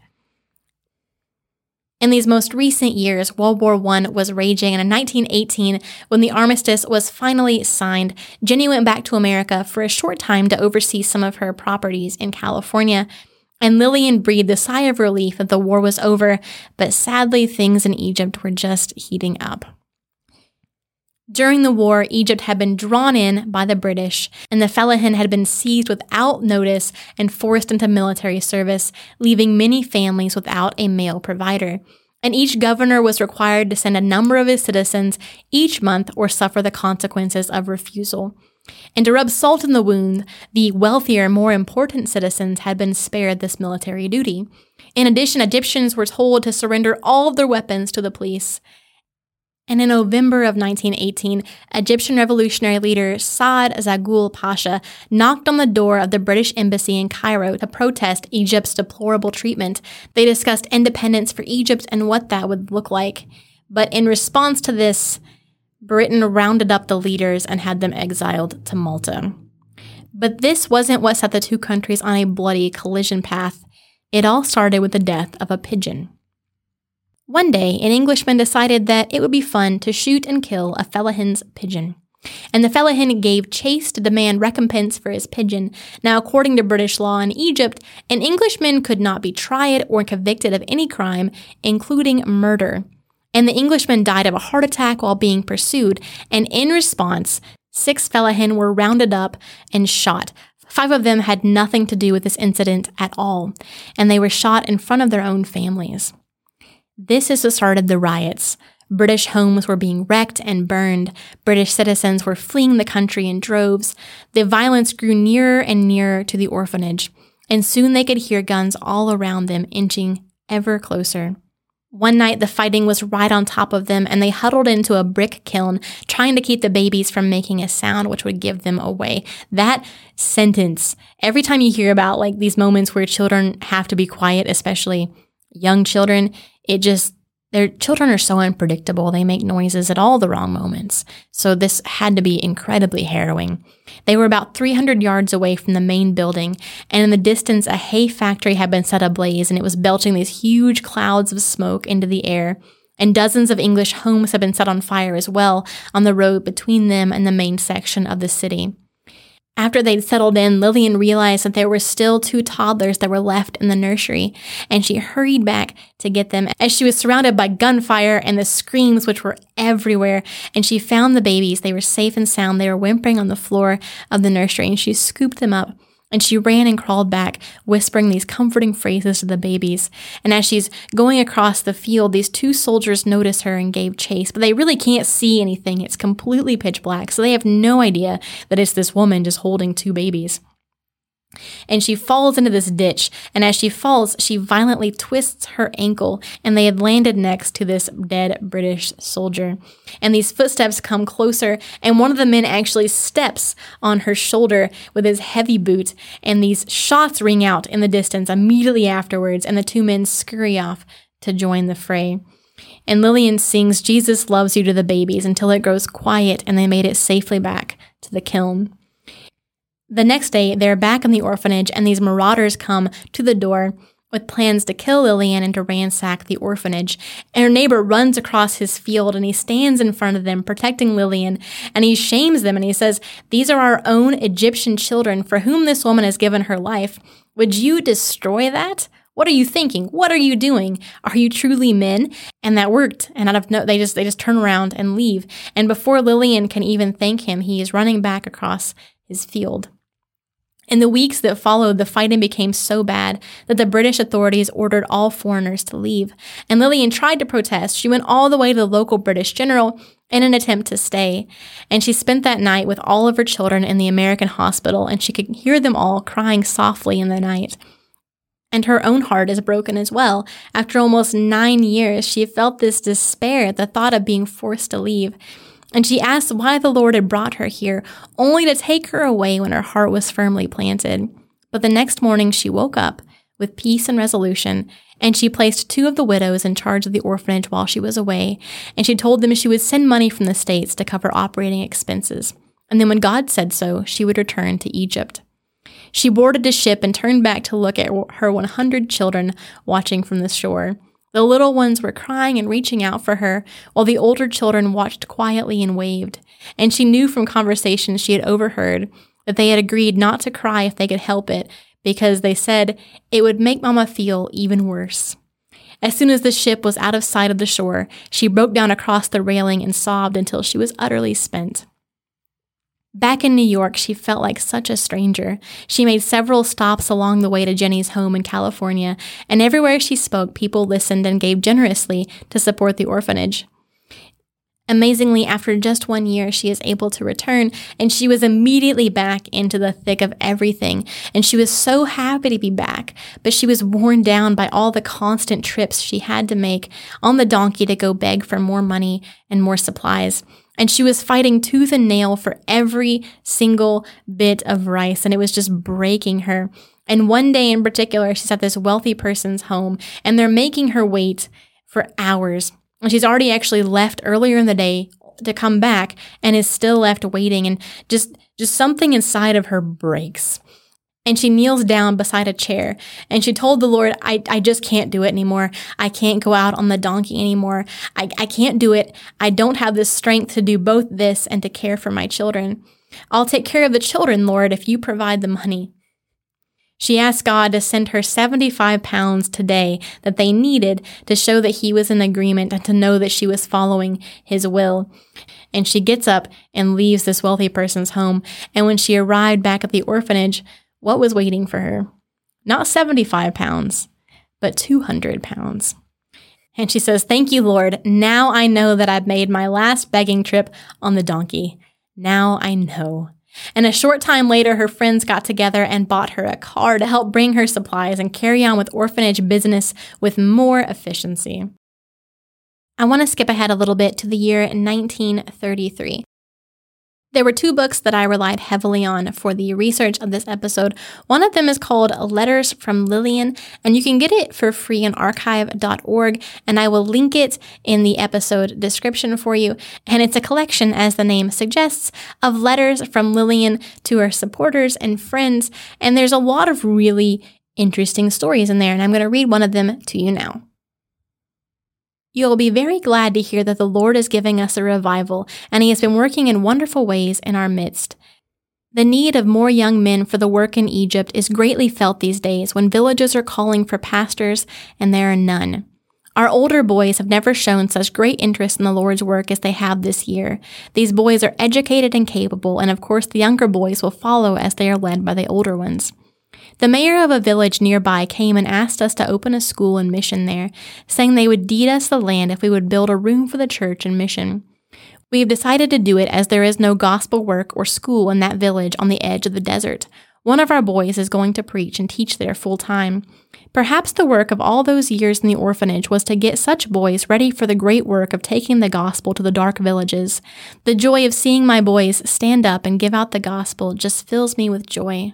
In these most recent years, World War I was raging, and in 1918, when the armistice was finally signed, Jenny went back to America for a short time to oversee some of her properties in California. And Lillian breathed a sigh of relief that the war was over, but sadly, things in Egypt were just heating up. During the war, Egypt had been drawn in by the British, and the Fellahin had been seized without notice and forced into military service, leaving many families without a male provider. And each governor was required to send a number of his citizens each month or suffer the consequences of refusal. And to rub salt in the wound, the wealthier, more important citizens had been spared this military duty. In addition, Egyptians were told to surrender all of their weapons to the police. And in November of 1918, Egyptian revolutionary leader Saad Zaghloul Pasha knocked on the door of the British embassy in Cairo to protest Egypt's deplorable treatment. They discussed independence for Egypt and what that would look like. But in response to this, Britain rounded up the leaders and had them exiled to Malta. But this wasn't what set the two countries on a bloody collision path. It all started with the death of a pigeon. One day, an Englishman decided that it would be fun to shoot and kill a fellahin's pigeon. And the fellahin gave chase to demand recompense for his pigeon. Now, according to British law in Egypt, an Englishman could not be tried or convicted of any crime, including murder. And the Englishman died of a heart attack while being pursued. And in response, six fellahin were rounded up and shot. Five of them had nothing to do with this incident at all, and they were shot in front of their own families. This is what started the riots. British homes were being wrecked and burned. British citizens were fleeing the country in droves. The violence grew nearer and nearer to the orphanage, and soon they could hear guns all around them inching ever closer. One night, the fighting was right on top of them, and they huddled into a brick kiln, trying to keep the babies from making a sound which would give them away. That sentence, every time you hear about like these moments where children have to be quiet, especially young children, it just their children are so unpredictable. They make noises at all the wrong moments. So this had to be incredibly harrowing. They were about 300 yards away from the main building, and in the distance, a hay factory had been set ablaze and it was belching these huge clouds of smoke into the air. And dozens of English homes had been set on fire as well on the road between them and the main section of the city. After they'd settled in, Lillian realized that there were still two toddlers that were left in the nursery, and she hurried back to get them as she was surrounded by gunfire and the screams which were everywhere. And she found the babies. They were safe and sound. They were whimpering on the floor of the nursery, and she scooped them up and she ran and crawled back, whispering these comforting phrases to the babies. And as she's going across the field, these two soldiers notice her and gave chase, but they really can't see anything. It's completely pitch black, so they have no idea that it's this woman just holding two babies and she falls into this ditch. And as she falls, she violently twists her ankle, and they had landed next to this dead British soldier. And these footsteps come closer, and one of the men actually steps on her shoulder with his heavy boot, and these shots ring out in the distance immediately afterwards, and the two men scurry off to join the fray. And Lillian sings Jesus Loves You to the babies until it grows quiet and they made it safely back to the kiln. The next day, they're back in the orphanage, and these marauders come to the door with plans to kill Lillian and to ransack the orphanage. And her neighbor runs across his field and he stands in front of them, protecting Lillian, and he shames them and he says, These are our own Egyptian children for whom this woman has given her life. Would you destroy that? What are you thinking? What are you doing? Are you truly men? And that worked. And out of no, they just they just turn around and leave. And before Lillian can even thank him, he is running back across his field. In the weeks that followed, the fighting became so bad that the British authorities ordered all foreigners to leave. And Lillian tried to protest. She went all the way to the local British general in an attempt to stay. And she spent that night with all of her children in the American hospital, and she could hear them all crying softly in the night. And her own heart is broken as well. After almost nine years, she felt this despair at the thought of being forced to leave. And she asked why the Lord had brought her here, only to take her away when her heart was firmly planted. But the next morning she woke up with peace and resolution, and she placed two of the widows in charge of the orphanage while she was away, and she told them she would send money from the States to cover operating expenses. And then when God said so, she would return to Egypt. She boarded a ship and turned back to look at her 100 children watching from the shore. The little ones were crying and reaching out for her, while the older children watched quietly and waved. And she knew from conversations she had overheard that they had agreed not to cry if they could help it, because they said it would make Mama feel even worse. As soon as the ship was out of sight of the shore, she broke down across the railing and sobbed until she was utterly spent. Back in New York, she felt like such a stranger. She made several stops along the way to Jenny's home in California, and everywhere she spoke, people listened and gave generously to support the orphanage. Amazingly, after just one year, she is able to return, and she was immediately back into the thick of everything. And she was so happy to be back, but she was worn down by all the constant trips she had to make on the donkey to go beg for more money and more supplies. And she was fighting tooth and nail for every single bit of rice, and it was just breaking her. And one day in particular, she's at this wealthy person's home, and they're making her wait for hours. And she's already actually left earlier in the day to come back and is still left waiting and just just something inside of her breaks. And she kneels down beside a chair and she told the Lord, I, I just can't do it anymore. I can't go out on the donkey anymore. I, I can't do it. I don't have the strength to do both this and to care for my children. I'll take care of the children, Lord, if you provide the money. She asked God to send her 75 pounds today that they needed to show that He was in agreement and to know that she was following His will. And she gets up and leaves this wealthy person's home. And when she arrived back at the orphanage, what was waiting for her? Not 75 pounds, but 200 pounds. And she says, Thank you, Lord. Now I know that I've made my last begging trip on the donkey. Now I know. And a short time later, her friends got together and bought her a car to help bring her supplies and carry on with orphanage business with more efficiency. I want to skip ahead a little bit to the year 1933. There were two books that I relied heavily on for the research of this episode. One of them is called Letters from Lillian, and you can get it for free on archive.org, and I will link it in the episode description for you. And it's a collection, as the name suggests, of letters from Lillian to her supporters and friends, and there's a lot of really interesting stories in there, and I'm going to read one of them to you now. You will be very glad to hear that the Lord is giving us a revival, and He has been working in wonderful ways in our midst. The need of more young men for the work in Egypt is greatly felt these days when villages are calling for pastors and there are none. Our older boys have never shown such great interest in the Lord's work as they have this year. These boys are educated and capable, and of course, the younger boys will follow as they are led by the older ones. The mayor of a village nearby came and asked us to open a school and mission there, saying they would deed us the land if we would build a room for the church and mission. We have decided to do it as there is no gospel work or school in that village on the edge of the desert. One of our boys is going to preach and teach there full time. Perhaps the work of all those years in the orphanage was to get such boys ready for the great work of taking the gospel to the dark villages. The joy of seeing my boys stand up and give out the gospel just fills me with joy.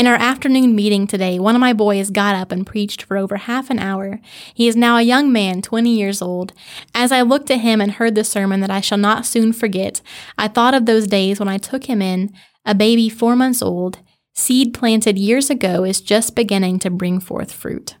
In our afternoon meeting today, one of my boys got up and preached for over half an hour. He is now a young man, 20 years old. As I looked at him and heard the sermon that I shall not soon forget, I thought of those days when I took him in, a baby four months old, seed planted years ago is just beginning to bring forth fruit.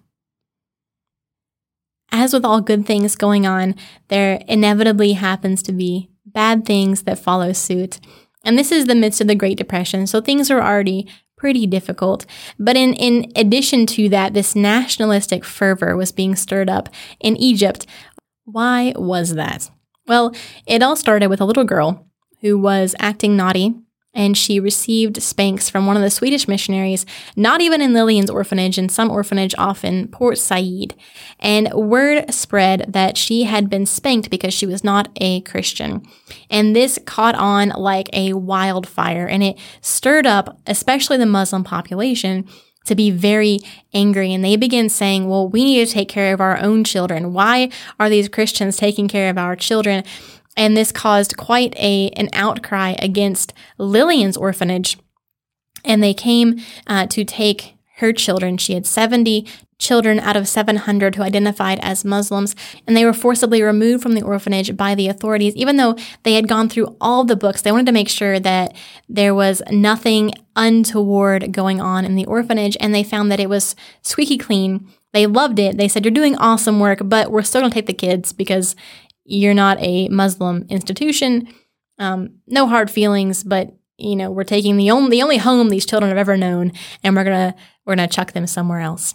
As with all good things going on, there inevitably happens to be bad things that follow suit. And this is the midst of the Great Depression, so things are already pretty difficult. But in, in addition to that, this nationalistic fervor was being stirred up in Egypt. Why was that? Well, it all started with a little girl who was acting naughty and she received spanks from one of the Swedish missionaries, not even in Lillian's orphanage, in some orphanage off in Port Said. And word spread that she had been spanked because she was not a Christian. And this caught on like a wildfire, and it stirred up, especially the Muslim population, to be very angry. And they began saying, well, we need to take care of our own children. Why are these Christians taking care of our children? And this caused quite a an outcry against Lillian's orphanage. And they came uh, to take her children. She had 70 children out of 700 who identified as Muslims, and they were forcibly removed from the orphanage by the authorities. Even though they had gone through all the books, they wanted to make sure that there was nothing untoward going on in the orphanage, and they found that it was squeaky clean. They loved it. They said, You're doing awesome work, but we're still going to take the kids because you're not a Muslim institution. Um, no hard feelings, but you know we're taking the only the only home these children have ever known, and we're gonna we're gonna chuck them somewhere else.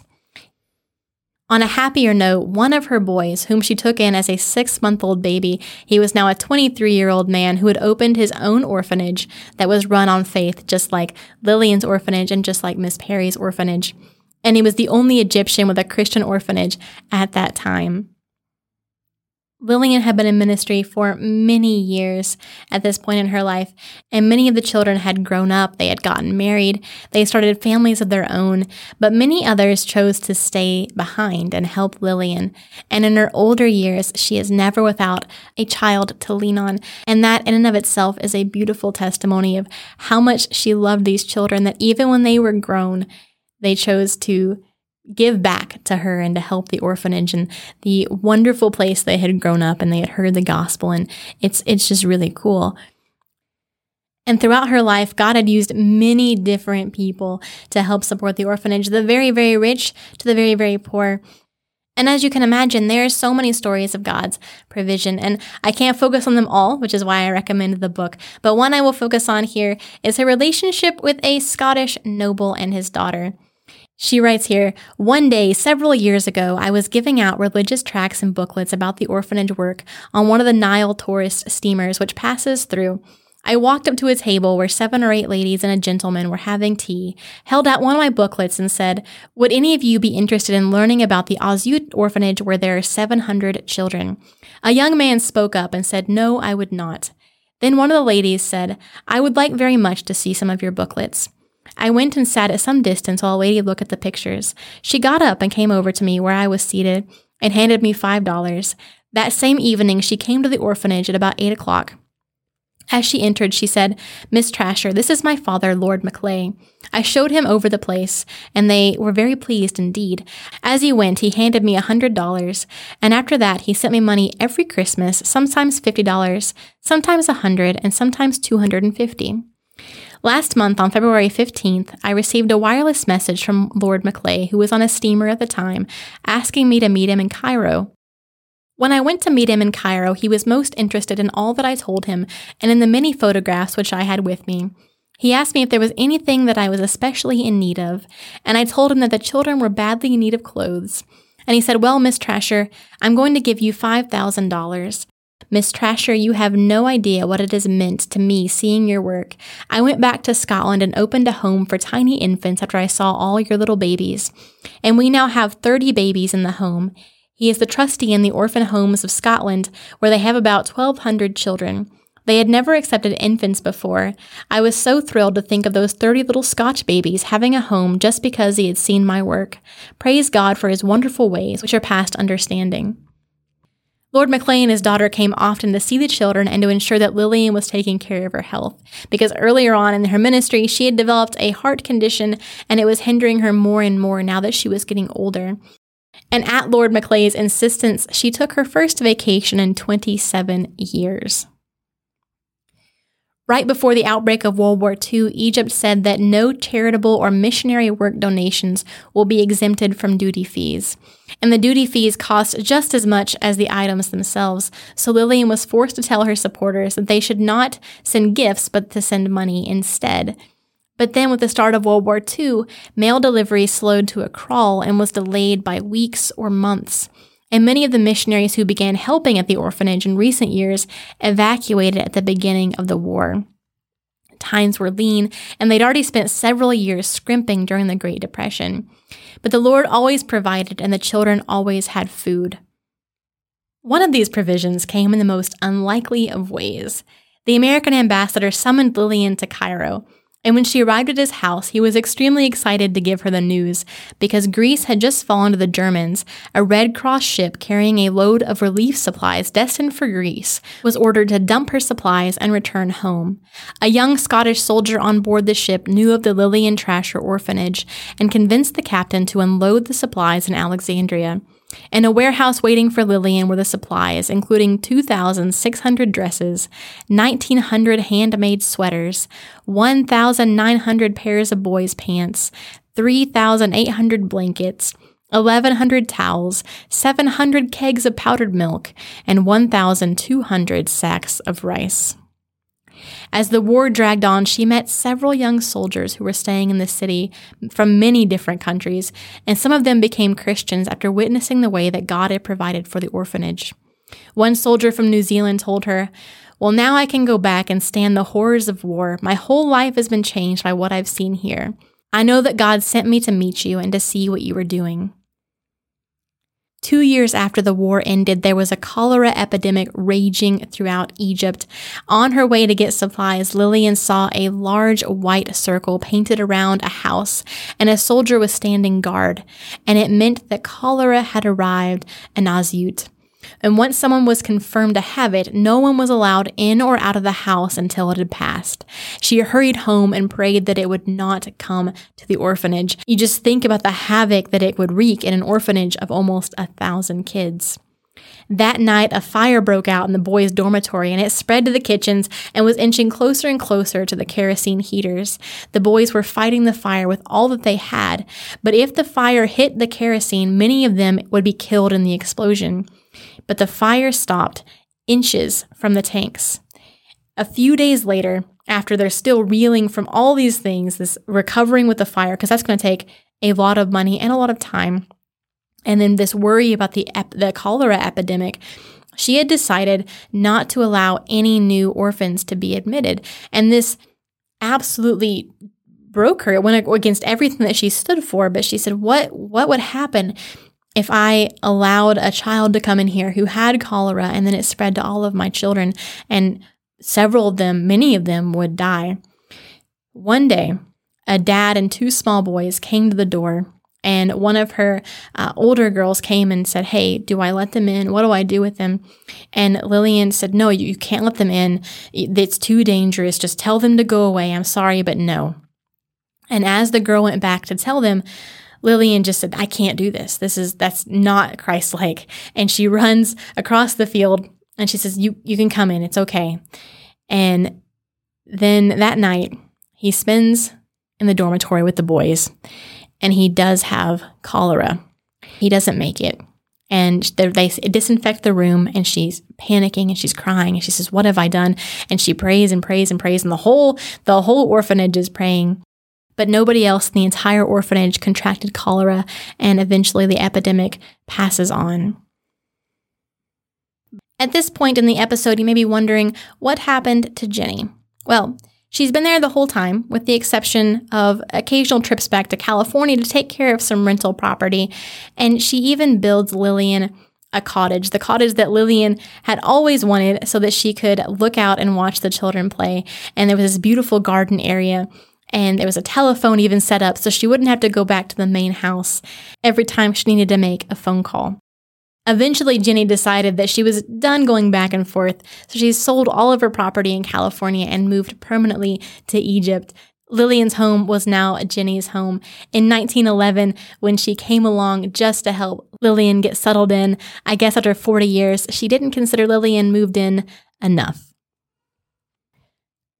On a happier note, one of her boys, whom she took in as a six month old baby, he was now a 23 year old man who had opened his own orphanage that was run on faith, just like Lillian's orphanage and just like Miss Perry's orphanage. And he was the only Egyptian with a Christian orphanage at that time. Lillian had been in ministry for many years at this point in her life, and many of the children had grown up, they had gotten married, they started families of their own, but many others chose to stay behind and help Lillian. And in her older years, she is never without a child to lean on, and that in and of itself is a beautiful testimony of how much she loved these children that even when they were grown, they chose to give back to her and to help the orphanage and the wonderful place they had grown up and they had heard the gospel and it's it's just really cool. And throughout her life, God had used many different people to help support the orphanage, the very, very rich to the very, very poor. And as you can imagine, there are so many stories of God's provision, and I can't focus on them all, which is why I recommend the book. But one I will focus on here is her relationship with a Scottish noble and his daughter. She writes here One day, several years ago, I was giving out religious tracts and booklets about the orphanage work on one of the Nile tourist steamers which passes through. I walked up to a table where seven or eight ladies and a gentleman were having tea, held out one of my booklets, and said, Would any of you be interested in learning about the Assiut orphanage where there are 700 children? A young man spoke up and said, No, I would not. Then one of the ladies said, I would like very much to see some of your booklets. I went and sat at some distance while lady looked at the pictures. She got up and came over to me where I was seated and handed me $5. That same evening, she came to the orphanage at about 8 o'clock. As she entered, she said, Miss Trasher, this is my father, Lord Maclay. I showed him over the place, and they were very pleased indeed. As he went, he handed me a hundred dollars, and after that, he sent me money every Christmas, sometimes fifty dollars, sometimes a hundred, and sometimes two hundred and fifty. Last month, on February 15th, I received a wireless message from Lord Maclay, who was on a steamer at the time, asking me to meet him in Cairo. When I went to meet him in Cairo, he was most interested in all that I told him and in the many photographs which I had with me. He asked me if there was anything that I was especially in need of, and I told him that the children were badly in need of clothes. And he said, Well, Miss Trasher, I'm going to give you $5,000. Miss Trasher, you have no idea what it has meant to me seeing your work. I went back to Scotland and opened a home for tiny infants after I saw all your little babies. And we now have 30 babies in the home. He is the trustee in the orphan homes of Scotland, where they have about 1,200 children. They had never accepted infants before. I was so thrilled to think of those 30 little Scotch babies having a home just because he had seen my work. Praise God for his wonderful ways, which are past understanding. Lord Maclay and his daughter came often to see the children and to ensure that Lillian was taking care of her health, because earlier on in her ministry, she had developed a heart condition and it was hindering her more and more now that she was getting older. And at Lord Maclay's insistence, she took her first vacation in 27 years. Right before the outbreak of World War II, Egypt said that no charitable or missionary work donations will be exempted from duty fees. And the duty fees cost just as much as the items themselves, so Lillian was forced to tell her supporters that they should not send gifts but to send money instead. But then, with the start of World War II, mail delivery slowed to a crawl and was delayed by weeks or months and many of the missionaries who began helping at the orphanage in recent years evacuated at the beginning of the war. Times were lean, and they'd already spent several years scrimping during the Great Depression. But the Lord always provided, and the children always had food. One of these provisions came in the most unlikely of ways. The American ambassador summoned Lillian to Cairo, and when she arrived at his house, he was extremely excited to give her the news because Greece had just fallen to the Germans. A Red Cross ship carrying a load of relief supplies destined for Greece was ordered to dump her supplies and return home. A young Scottish soldier on board the ship knew of the Lillian Trasher orphanage and convinced the captain to unload the supplies in Alexandria. In a warehouse waiting for Lillian were the supplies, including 2,600 dresses, 1,900 handmade sweaters, 1,900 pairs of boys' pants, 3,800 blankets, 1,100 towels, 700 kegs of powdered milk, and 1,200 sacks of rice. As the war dragged on, she met several young soldiers who were staying in the city from many different countries, and some of them became Christians after witnessing the way that God had provided for the orphanage. One soldier from New Zealand told her, Well, now I can go back and stand the horrors of war. My whole life has been changed by what I've seen here. I know that God sent me to meet you and to see what you were doing. Two years after the war ended, there was a cholera epidemic raging throughout Egypt. On her way to get supplies, Lillian saw a large white circle painted around a house, and a soldier was standing guard, and it meant that cholera had arrived in Assiut. And once someone was confirmed to have it, no one was allowed in or out of the house until it had passed. She hurried home and prayed that it would not come to the orphanage. You just think about the havoc that it would wreak in an orphanage of almost a thousand kids. That night, a fire broke out in the boys' dormitory and it spread to the kitchens and was inching closer and closer to the kerosene heaters. The boys were fighting the fire with all that they had, but if the fire hit the kerosene, many of them would be killed in the explosion but the fire stopped inches from the tanks. A few days later, after they're still reeling from all these things, this recovering with the fire, because that's going to take a lot of money and a lot of time, and then this worry about the ep- the cholera epidemic, she had decided not to allow any new orphans to be admitted, and this absolutely broke her. It went against everything that she stood for. But she said, "What what would happen if I allowed a child to come in here who had cholera and then it spread to all of my children, and several of them, many of them, would die. One day, a dad and two small boys came to the door, and one of her uh, older girls came and said, Hey, do I let them in? What do I do with them? And Lillian said, No, you, you can't let them in. It's too dangerous. Just tell them to go away. I'm sorry, but no. And as the girl went back to tell them, Lillian just said, I can't do this. This is, that's not Christ like. And she runs across the field and she says, you, you can come in. It's okay. And then that night, he spends in the dormitory with the boys and he does have cholera. He doesn't make it. And they disinfect the room and she's panicking and she's crying and she says, What have I done? And she prays and prays and prays. And the whole, the whole orphanage is praying but nobody else in the entire orphanage contracted cholera, and eventually the epidemic passes on. At this point in the episode, you may be wondering what happened to Jenny. Well, she's been there the whole time, with the exception of occasional trips back to California to take care of some rental property, and she even builds Lillian a cottage, the cottage that Lillian had always wanted so that she could look out and watch the children play. And there was this beautiful garden area and there was a telephone even set up so she wouldn't have to go back to the main house every time she needed to make a phone call. Eventually, Jenny decided that she was done going back and forth, so she sold all of her property in California and moved permanently to Egypt. Lillian's home was now Jenny's home. In 1911, when she came along just to help Lillian get settled in, I guess after 40 years, she didn't consider Lillian moved in enough.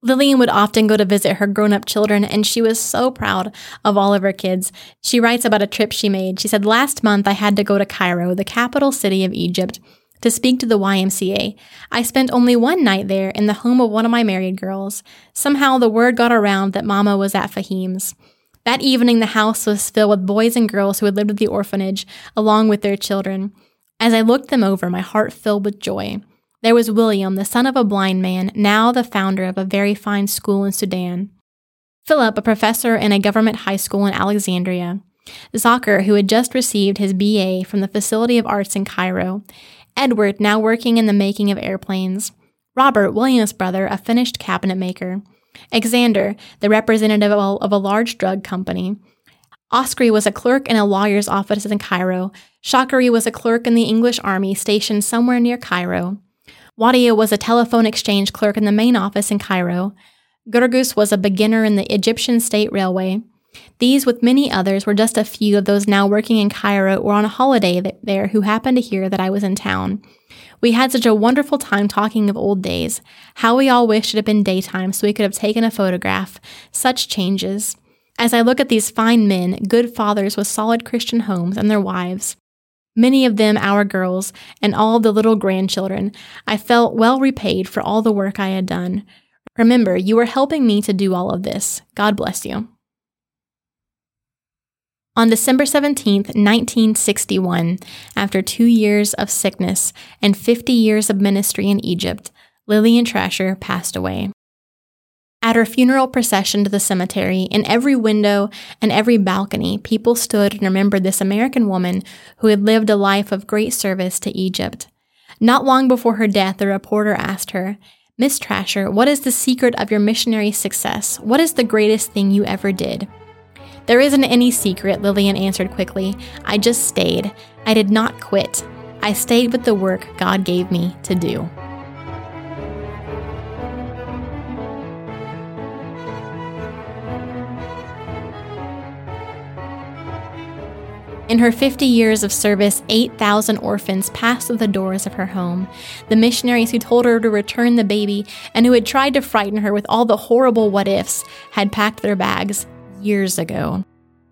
Lillian would often go to visit her grown up children, and she was so proud of all of her kids. She writes about a trip she made. She said, Last month I had to go to Cairo, the capital city of Egypt, to speak to the YMCA. I spent only one night there in the home of one of my married girls. Somehow the word got around that Mama was at Fahim's. That evening, the house was filled with boys and girls who had lived at the orphanage, along with their children. As I looked them over, my heart filled with joy. There was William, the son of a blind man, now the founder of a very fine school in Sudan. Philip, a professor in a government high school in Alexandria. Zakir, who had just received his BA from the Faculty of Arts in Cairo. Edward, now working in the making of airplanes. Robert, William's brother, a finished cabinet maker. Alexander, the representative of a large drug company. Oscary was a clerk in a lawyer's office in Cairo. Shakari was a clerk in the English army stationed somewhere near Cairo. Wadia was a telephone exchange clerk in the main office in Cairo. Gurgus was a beginner in the Egyptian State Railway. These, with many others, were just a few of those now working in Cairo or on a holiday there who happened to hear that I was in town. We had such a wonderful time talking of old days, how we all wished it had been daytime so we could have taken a photograph. Such changes. As I look at these fine men, good fathers with solid Christian homes and their wives, many of them our girls, and all the little grandchildren, I felt well repaid for all the work I had done. Remember, you are helping me to do all of this. God bless you. On December 17, 1961, after two years of sickness and 50 years of ministry in Egypt, Lillian Trasher passed away. At her funeral procession to the cemetery, in every window and every balcony, people stood and remembered this American woman who had lived a life of great service to Egypt. Not long before her death, a reporter asked her, Miss Trasher, what is the secret of your missionary success? What is the greatest thing you ever did? There isn't any secret, Lillian answered quickly. I just stayed. I did not quit. I stayed with the work God gave me to do. In her 50 years of service, 8,000 orphans passed through the doors of her home. The missionaries who told her to return the baby and who had tried to frighten her with all the horrible what ifs had packed their bags years ago.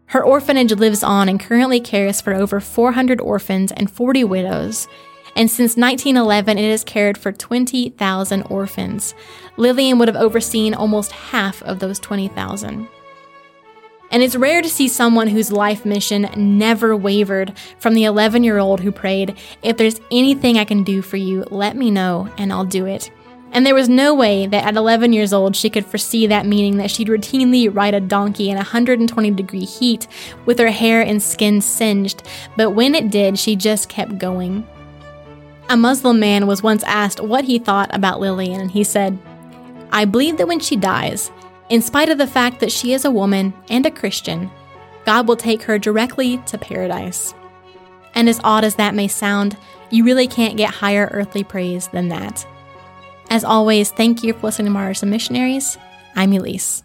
Her orphanage lives on and currently cares for over 400 orphans and 40 widows. And since 1911, it has cared for 20,000 orphans. Lillian would have overseen almost half of those 20,000. And it's rare to see someone whose life mission never wavered from the 11 year old who prayed, If there's anything I can do for you, let me know and I'll do it. And there was no way that at 11 years old she could foresee that meaning that she'd routinely ride a donkey in 120 degree heat with her hair and skin singed, but when it did, she just kept going. A Muslim man was once asked what he thought about Lillian, and he said, I believe that when she dies, in spite of the fact that she is a woman and a Christian, God will take her directly to paradise. And as odd as that may sound, you really can't get higher earthly praise than that. As always, thank you for listening to Martyrs and Missionaries. I'm Elise.